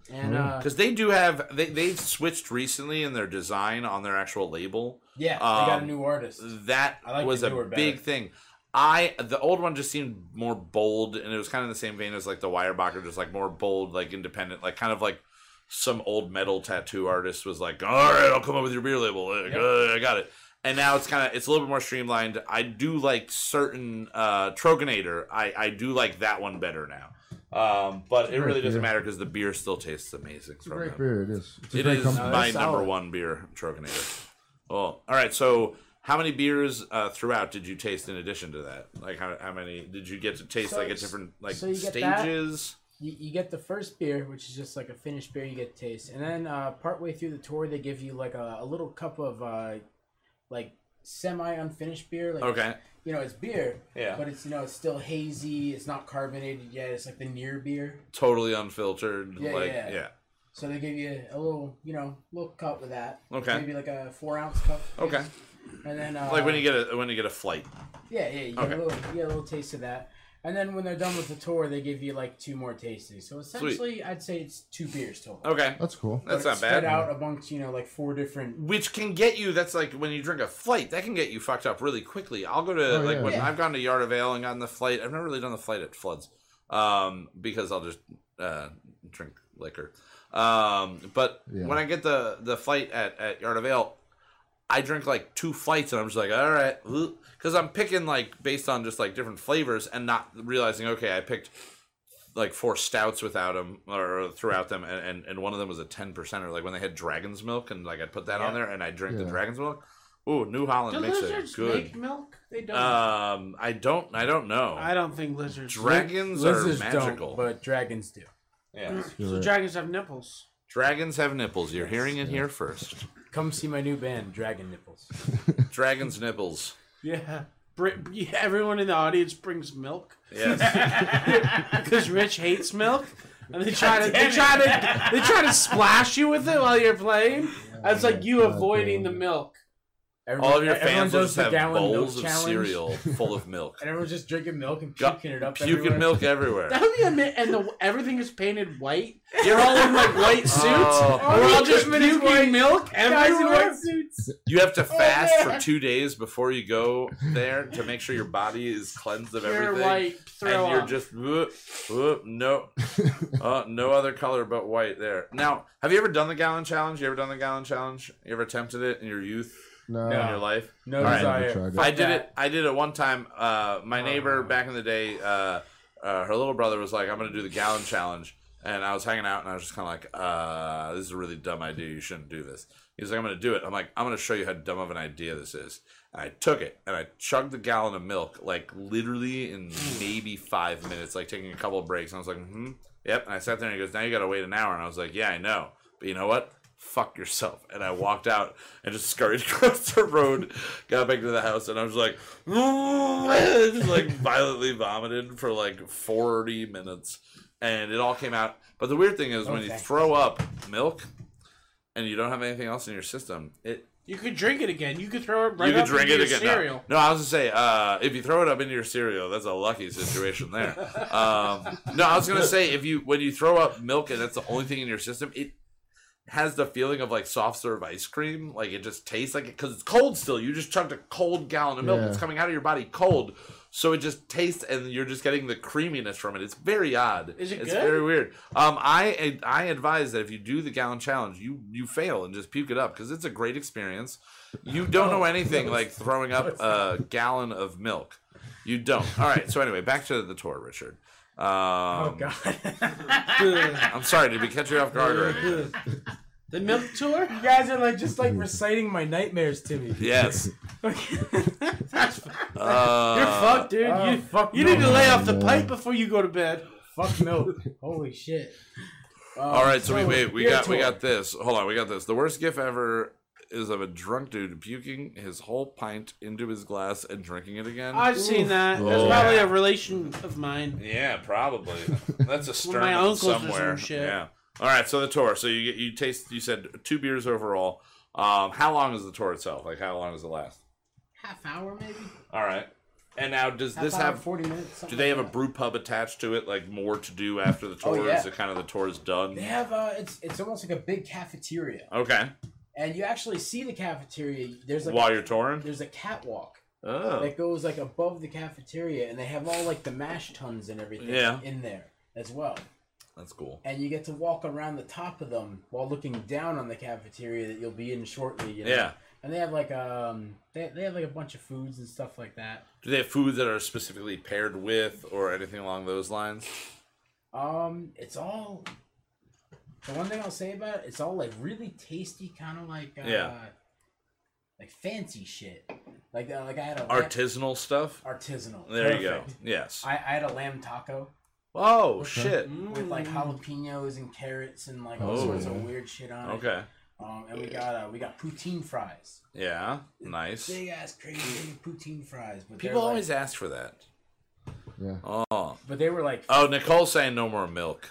yeah. sweet. And uh, Because they do have they they've switched recently in their design on their actual label. yeah, they got a um, new artist. That I like was a big better. thing. I the old one just seemed more bold, and it was kind of the same vein as like the Weyerbacher, just like more bold, like independent, like kind of like some old metal tattoo artist was like, "All right, I'll come up with your beer label. Like, uh, I got it." And now it's kind of it's a little bit more streamlined. I do like certain uh, Troegenator. I I do like that one better now. Um, but it great really doesn't beer. matter because the beer still tastes amazing. It's a from great them. beer. It is. It's a It great is company. my It's number one beer, Troegenator. Oh, all right. So, how many beers uh, throughout did you taste in addition to that? Like, how, how many did you get to taste? So like at different like so you get that. stages. You, you get the first beer, which is just like a finished beer you get to taste, and then uh, partway through the tour they give you like a, a little cup of uh, like semi unfinished beer. Like Okay. You know it's beer, Yeah. but it's you know it's still hazy. It's not carbonated yet. It's like the near beer. Totally unfiltered. Yeah, like yeah. yeah. So they give you a little you know little cup with that. Okay. Maybe like a four ounce cup. Okay. And then uh, Like when you get a when you get a flight. Yeah, yeah, you get, Okay. a little, you get a little taste of that. And then when they're done with the tour, they give you like two more tastings. So essentially, I'd say it's two beers total. Okay. That's cool. But That's it's not spread out amongst you know like four different. Which can get you. That's like when you drink a flight. That can get you fucked up really quickly. I'll go to Oh, like yeah. when Yeah. I've gone to Yard of Ale and gotten the flight. I've never really done the flight at Floods, um, because I'll just uh, drink liquor. Um, but Yeah. when I get the the flight at at Yard of Ale, I drink like two flights and I'm just like, all right, because I'm picking like based on just like different flavors and not realizing, okay, I picked like four stouts without them or throughout them, and, and, and one of them was a ten percenter. Like when they had dragon's milk, and like I'd put that on there, and I drink the dragon's milk. Ooh, New Holland Do makes lizards it good. make milk? They don't. Um, I don't, I don't know. I don't think lizards. Dragons Lizards are magical. don't, but dragons do. yeah, So right. dragons have nipples. dragons have nipples. You're hearing it here first. Come see my new band, Dragon Nipples. (laughs) Dragons nipples. Yeah. Br- everyone in the audience brings milk Yes. (laughs) because Rich hates milk, and they try to they try to they try to splash you with it while you're playing. It's like you avoiding the damn. Milk. All of your fans will just have bowls of challenge, cereal (laughs) full of milk. and everyone's just drinking milk and Gu- puking it up. Puking everywhere. milk everywhere. That would be a mi- and the everything is painted white. You're all in like white suits. Oh. and we're all just puking white. milk Guys in everywhere. white suits. You have to fast man. for two days before you go there to make sure your body is cleansed of Pure everything. white throw and you're up. just whoop, whoop, no, uh, no other color but white there. Now, have you ever done the gallon challenge? You ever done the gallon challenge? You ever attempted it in your youth, No. in your life? No All right. desire. Never tried it. I did it. I did it one time. Uh, my neighbor Oh. back in the day, uh, uh, her little brother was like, "I'm going to do the gallon challenge," and I was hanging out, and I was just kind of like, uh, "This is a really dumb idea. You shouldn't do this." He's like, "I'm going to do it." I'm like, "I'm going to show you how dumb of an idea this is." And I took it and I chugged the gallon of milk like literally in maybe five minutes, like taking a couple of breaks. And I was like, "Hmm, yep." And I sat there and he goes, "Now you got to wait an hour." And I was like, "Yeah, I know, but you know what?" Fuck yourself. And I walked out and just scurried (laughs) across the road, got back to the house, and I was like, (laughs) just like violently vomited for like 40 minutes. And it all came out. But the weird thing is, when you throw up milk and you don't have anything else in your system, it You could drink it again. You could throw it right you up drink into it your again. No. cereal. No, I was gonna say, uh, if you throw it up into your cereal, that's a lucky situation there. (laughs) um, no, I was gonna say if you when you throw up milk and that's the only thing in your system, it has the feeling of like soft serve ice cream. Like it just tastes like it because it's cold still. You just chugged a cold gallon of milk. Yeah. It's coming out of your body cold. So it just tastes, and you're just getting the creaminess from it. It's very odd. Is it It's good? very weird. Um, I I advise that if you do the gallon challenge, you you fail and just puke it up because it's a great experience. You (laughs) don't know anything like throwing up a gallon of milk. You don't. All right. So anyway, back to the tour, Richard. Um, Oh god. (laughs) I'm sorry. Did we catch you off guard or? The milk tour? you guys are like just like reciting my nightmares to me. Yes. That's, (laughs) Uh, you're fucked, dude. oh, you fuck you need to lay off the pipe before you go to bed. Fuck milk. Holy shit. Um, All right. So we wait. We beer got we got this. Hold on. We got this. The worst gif ever is of a drunk dude puking his whole pint into his glass and drinking it again. I've seen that. That's Oh. probably a relation of mine. Yeah, probably. (laughs) That's a stern my uncles or some somewhere. shit. Yeah. All right. So the tour. So you get you taste. You said two beers overall. Um, how long is the tour itself? Like how long does it last? half hour maybe. All right. And now does Half this hour, have? forty minutes? Do something they have a like that. brew pub attached to it? Like more to do after the tour? Oh, yeah. Is it kind of the tour is done? They have uh, it's it's almost like a big cafeteria, Okay. And you actually see the cafeteria. There's like While a, you're touring. there's a catwalk Oh. that goes like above the cafeteria, and they have all like the mash tuns and everything Yeah. in there as well. That's cool. and you get to walk around the top of them while looking down on the cafeteria that you'll be in shortly. You know? Yeah. And they have like um they, they have like a bunch of foods and stuff like that. Do they have foods that are specifically paired with or anything along those lines? Um, it's all. The one thing I'll say about it, it's all like really tasty, kind of like uh, Yeah. like fancy shit. Like uh, like I had a lamb- Artisanal stuff? artisanal. There you go. Yes. I, I had a lamb taco Oh, shit. with like jalapenos and carrots and like all Oh, sorts yeah. of weird shit on it. Okay. Um, and we got uh, we got poutine fries. Yeah. Nice. Big ass crazy poutine fries. But People always like, ask for that. Yeah. Oh. but they were like Oh, Nicole's saying no more milk.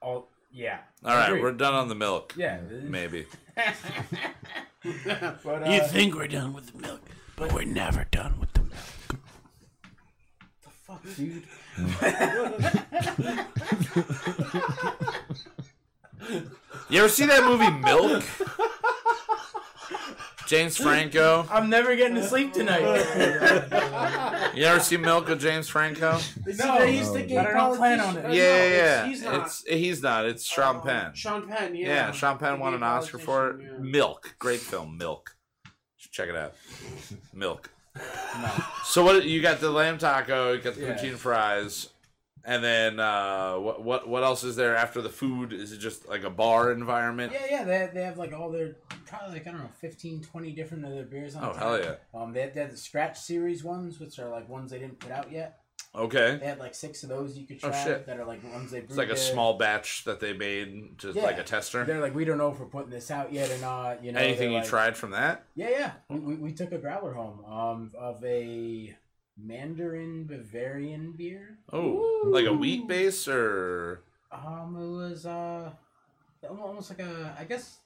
all yeah. All right, Agreed. we're done on the milk. yeah. Maybe. But, (laughs) uh, You think we're done with the milk, but we're never done with the milk. the fuck, dude? (laughs) You ever see that movie Milk? (laughs) James Franco. I'm never getting to sleep tonight. You ever see Milk with James Franco? No, he's the no. gay I don't plan on it. Yeah, yeah, yeah. He's not. It's he's not. It's Sean oh, Penn. Sean Penn, yeah. Yeah, Sean Penn The won an Oscar for it. yeah. Milk, great film. Milk. Check it out. Milk. No. So what? You got the lamb taco. You got the Yeah. poutine fries, and then uh, what? What? What else is there after the food? Is it just like a bar environment? Yeah, yeah, they, they have like all their probably like I don't know 15, 20 different of their beers on. Oh hell yeah! Um, they have, they have the scratch series ones, which are like ones they didn't put out yet. Okay, They had like six of those you could Oh, try shit. that are like ones they. it's like a brewed small batch that they made, just Yeah. like a tester. They're like, we don't know if we're putting this out yet or not. You know, Anything you like- tried from that? Yeah, yeah. We, we, we took a growler home um, of a Mandarin Bavarian beer. Oh, like a wheat base or Um, it was uh, almost like a. I guess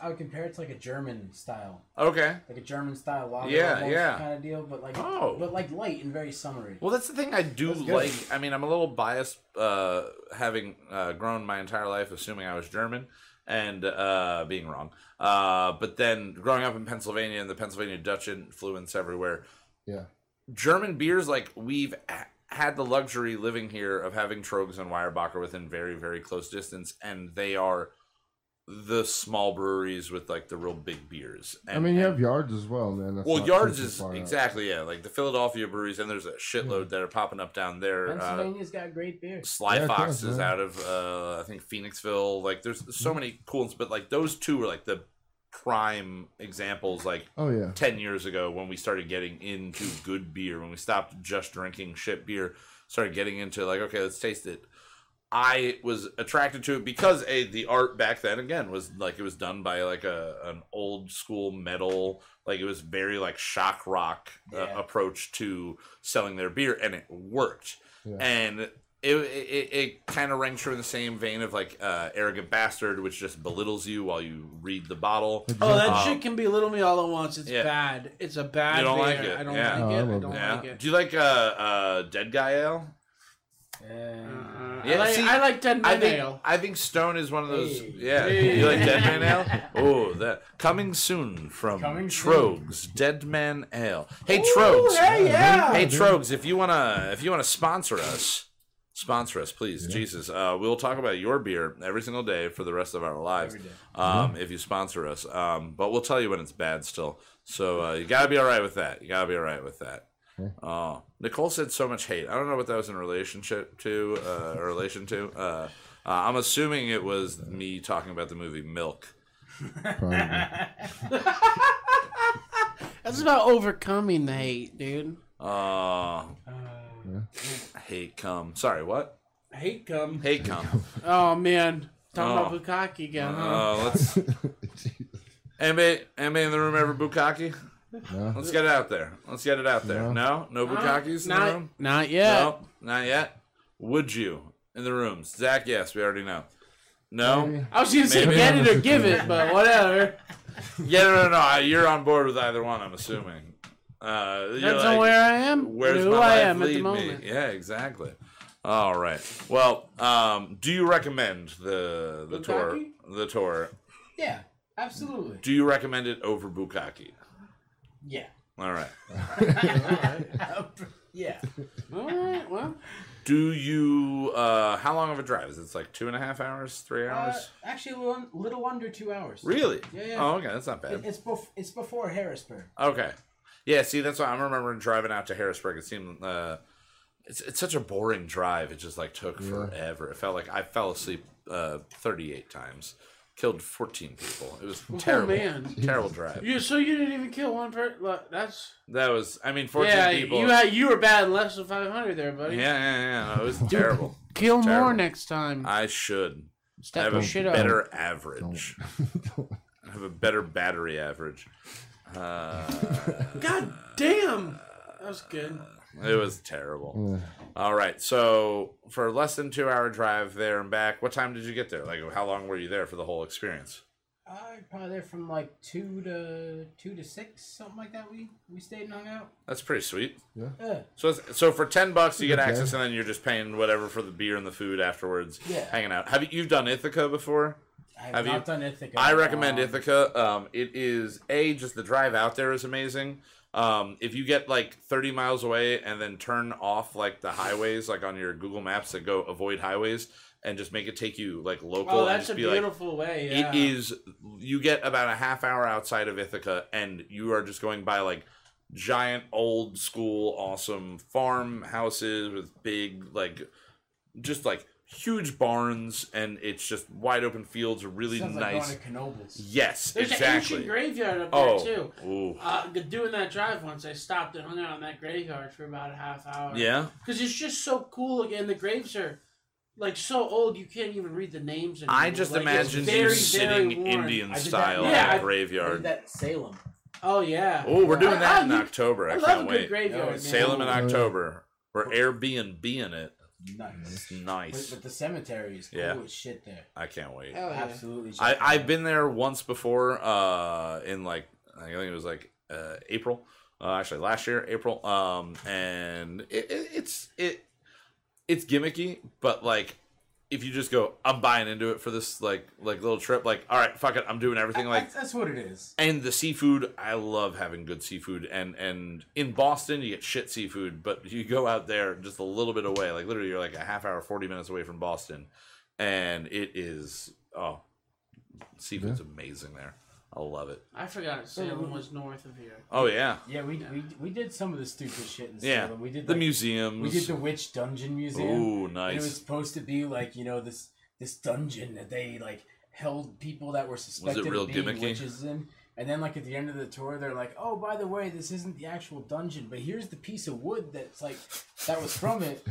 I would compare it to like a German style, okay. like a German style lager. Yeah, yeah. Kind of deal, but like, Oh. but like light and very summery. Well, that's the thing I do like. I mean, I'm a little biased, uh, having uh, grown my entire life assuming I was German and uh, being wrong. Uh, but then growing up in Pennsylvania and the Pennsylvania Dutch influence everywhere, Yeah. German beers, like we've had the luxury living here of having Tröegs and Weyerbacher within very, very close distance, and they are the small breweries with like the real big beers. And, I mean, you and- have yards as well, man. That's well, Yards is far out. exactly yeah, like the Philadelphia breweries, and there's a shitload that are popping up down there. Uh, Pennsylvania's got great beer. Sly Yeah, Fox does, is man. out of uh, I think Phoenixville. Like there's so many cool ones, but like those two are like the prime examples. Like Oh yeah. ten years ago when we started getting into good beer, when we stopped just drinking shit beer, started getting into like okay, let's taste it. I was attracted to it because a the art back then again was like it was done by like a an old school metal like it was very like shock rock uh, Yeah. approach to selling their beer and it worked Yeah. and it it, it kind of rings true in the same vein of like uh, arrogant bastard which just belittles you while you read the bottle Oh, that Um, shit can belittle me all at once. It's yeah. bad. It's a bad You don't beer. like it, I don't yeah. like Oh, I it. I love don't yeah like it. do you like uh, uh dead guy ale Uh, Uh, Yeah, I like, see, I like Dead I Man think Ale. I think Stone is one of those. Hey. Yeah, Hey. you like Dead Man Ale? (laughs) Oh, that coming soon from Coming soon. Tröegs Dead Man Ale. Hey Tröegs, hey, yeah. hey Tröegs, if you wanna if you wanna sponsor us, sponsor us, please. Jesus, uh, we'll talk about your beer every single day for the rest of our lives. Every day. Um, if you sponsor us, um, but we'll tell you when it's bad still. So uh, you gotta be all right with that. You gotta be all right with that. Oh, Nicole said so much hate. I don't know what that was in relationship to, uh, or relation to. Uh, uh, I'm assuming it was me talking about the movie Milk. (laughs) (laughs) That's about overcoming the hate, dude. Uh, hate come. Sorry, what? Hate come. Hate come. (laughs) Oh man, talking Oh. about Bukkake again. huh? Uh, let's. (laughs) Anybody, anybody in the room ever Bukkake? No. Let's get it out there. Let's get it out there. No, no Bukkakes in the not, room. not yet. No, not yet. Would you in the rooms? Zach, yes, we already know. No. Maybe. I was gonna say Maybe. get it or give it, but whatever. (laughs) Yeah, no, no, no. You're on board with either one. I'm assuming. Uh, you're Depends like, on where I am, Where's who my I life am at the moment. me? Yeah, exactly. All right. Well, um, do you recommend the the tour? The tour. yeah, absolutely. Do you recommend it over Bukkake? Yeah. All right. (laughs) yeah. All right, well, Do you? uh How long of a drive is it? It's like two and a half hours, three Uh, hours. actually, a little, little under two hours. really? Yeah, yeah. Oh, okay, that's not bad. It, it's bef- it's before Harrisburg. Okay. Yeah, see, that's why I'm remembering driving out to Harrisburg. It seemed uh, it's it's such a boring drive. It just like took Yeah. forever. It felt like I fell asleep uh, 38 times, killed 14 people. It was terrible, Oh, man. terrible drive. You so you didn't even kill one person. That's That was, I mean, 14 yeah. people. You had you were bad less than five hundred there, buddy. yeah, yeah, yeah. no, it was terrible. Kill Terrible. more next time. I should I have a shit up. better average. (laughs) I have a better battery average. Uh, God damn. That was good. it was terrible. All right. So for less than two hour drive there and back, what time did you get there? Like, how long were you there for the whole experience? I probably there from like two to two to six, something like that. We we stayed and hung out. That's pretty sweet. Yeah. So, it's- so for ten bucks, you get Okay. access, and then you're just paying whatever for the beer and the food afterwards. Yeah. hanging out. Have you you've done Ithaca before? I have, Have you- done Ithaca. I recommend Um, Ithaca. Um, it is a just the drive out there is amazing. Um, if you get like 30 miles away and then turn off like the highways, like on your Google Maps that go avoid highways, and just make it take you like local. Oh, that's a be like, beautiful way. Yeah. It is. You get about a half hour outside of Ithaca, and you are just going by like giant, old school, awesome farmhouses with big, like, just like huge barns, and it's just wide open fields, are really Sounds like nice. going to Knoebels. yes, There's an exactly. ancient graveyard up there oh, too. ooh. Uh, doing that drive once, I stopped and hung out in that graveyard for about a half hour. yeah. because it's just so cool. Again, the graves are like so old you can't even read the names. Anymore. I just Like, it's imagined very, you very sitting worn. Indian I did that- style yeah, in I- a I did graveyard. that in Salem. Oh yeah. Oh, we're doing I- that I- in October. I, I love a can't good wait. graveyard. Oh, man. Salem in. October. We're Airbnb in it. Nice. Nice. But, but the cemetery is cool Yeah. as shit there. I can't wait. Hell yeah. Absolutely. check I, I've been there once before uh, in like I think it was like uh, April, uh, actually last year April, um, and it, it, it's it it's gimmicky, but like if you just go, I'm buying into it for this like like little trip, like all right, fuck it, I'm doing everything like that's, that's what it is. and the seafood i love having good seafood and and in boston you get shit seafood but you go out there just a little bit away like literally you're like a half hour 40 minutes away from boston and it is oh seafood's amazing there i love it I forgot Salem was north of here. oh yeah Yeah, we, we we did some of the stupid shit in yeah Salem. We did the like, museums We did the Witch Dungeon Museum. ooh And it was supposed to be like you know this this dungeon that they like held people that were suspected real of being gimmicky? witches in. And then like at the end of the tour, they're like, "Oh, by the way, this isn't the actual dungeon, but here's the piece of wood that's like that was from it.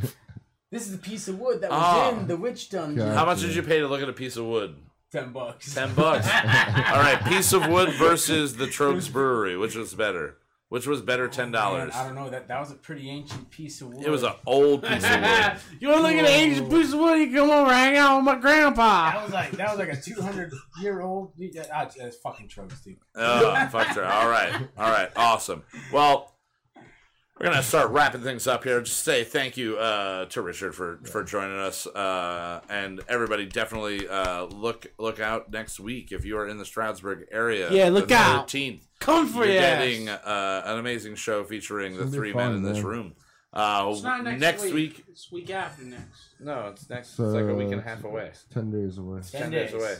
This is the piece of wood that was Ah. in the witch dungeon. God. how much did you pay to look at a piece of wood Ten bucks. 10 bucks (laughs) all right piece of wood versus the Tröegs brewery which was better which was better $10 Man, I don't know that that was a pretty ancient piece of wood. it was an old piece of wood (laughs) you want to look at an ancient piece of wood? You come over, hang out with my grandpa. That was like that was like a two hundred year old. That's fucking Tröegs, dude. Oh, fuck sure. All right. All right. Awesome. Well, we're gonna start wrapping things up here. Just say thank you uh, to Richard for for joining us, uh, and everybody definitely uh, look look out next week if you are in the Stroudsburg area. Yeah, look the out. 13th. Come for You're getting uh, an amazing show featuring the three fun, men in this man. room. Uh, It's not next, week. week. It's week after next. No, it's next. So, it's like a week and a half away. it's Ten days away. Ten, Ten days days. away.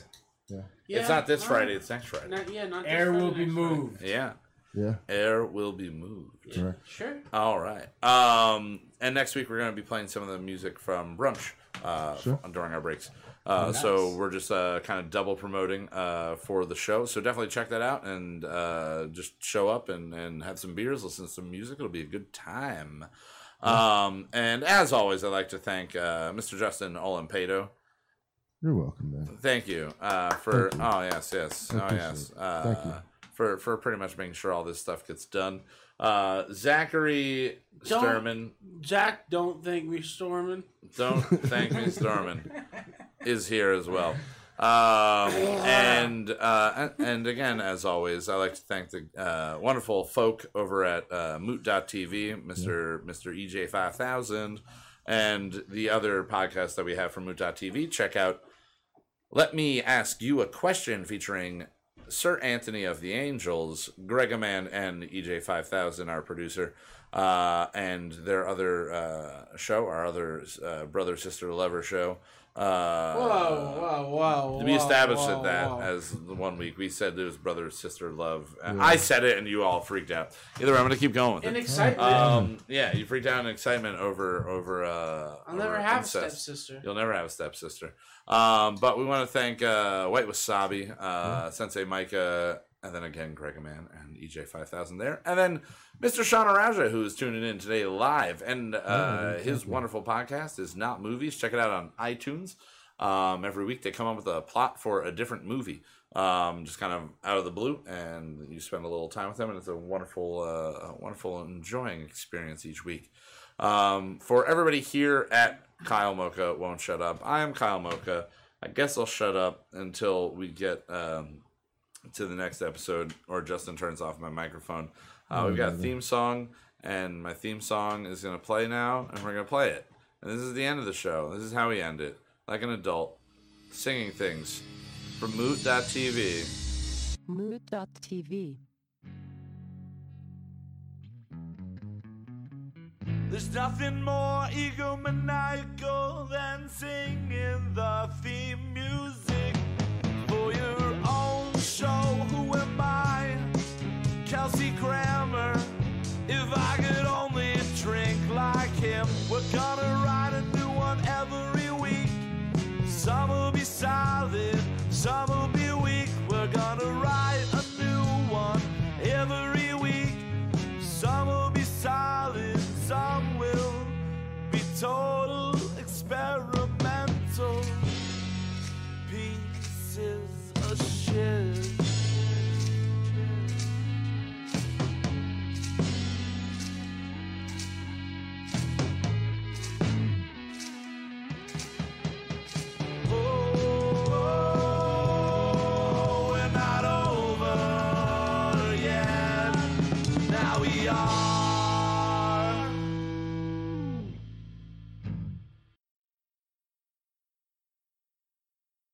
Yeah. Yeah, it's not this. Friday. It's next Friday. Not, yeah, not this Air Friday, will be next Friday. moved. Yeah. Yeah. Air will be moved. Yeah, Sure. All right. Um, and next week we're going to be playing some of the music from Brunch uh, Sure. during our breaks. Uh, So we're just uh, kind of double promoting uh, for the show. So definitely check that out and uh, just show up and, and have some beers, listen to some music. It'll be a good time. Um, and as always, I'd like to thank uh, Mr. Justin Olimpedo. You're welcome, man. Thank you uh, for. Thank you. Oh yes, yes. I Oh yes. Uh, Thank you. For for pretty much making sure all this stuff gets done. Uh, Zachary Don't- Sturman. Jack, don't think me storming. Don't thank me, Stormin (laughs) is here as well. Um, and uh, and again, as always, I like to thank the uh, wonderful folk over at uh, Moot.tv, Mr. Mr. EJ five thousand, and the other podcast that we have from Moot.tv. Check out. Let me ask you a question featuring Sir Anthony of the Angels, Gregaman, and EJ five thousand, our producer. uh, and their other uh, show, our other uh, brother sister lover show. Uh, Whoa, whoa, whoa. we whoa, established whoa, that whoa. as the one week we said it was brother sister love. And I said it and you all freaked out. Either way, I'm gonna keep going with In it. excitement. Um, yeah, you freaked out in excitement over over. Uh, I'll never over have a incest. stepsister. You'll never have a stepsister. Um, but we want to thank uh, White Wasabi, uh, Sensei Micah, and then again Greg Man and EJ5000 there. And then Mr. Shauna Raja, who is tuning in today live. And uh, his wonderful podcast is Not Movies. Check it out on iTunes. Um, every week they come up with a plot for a different movie, um, just kind of out of the blue, and you spend a little time with them, and it's a wonderful, uh, wonderful, enjoying experience each week. Um, for everybody here at Kyle Mocha won't shut up. I am Kyle Mocha. I guess I'll shut up until we get um, to the next episode, or Justin turns off my microphone. Uh, we've got a theme song, and my theme song is going to play now, and we're going to play it. And this is the end of the show. This is how we end it, like an adult, singing things from Moot.tv. Mood.tv. There's nothing more egomaniacal than singing the theme music for your we're gonna write a new one every week. Some will be solid, some will be weak. We're gonna write a new one every week. Some will be solid, some will be total experiments.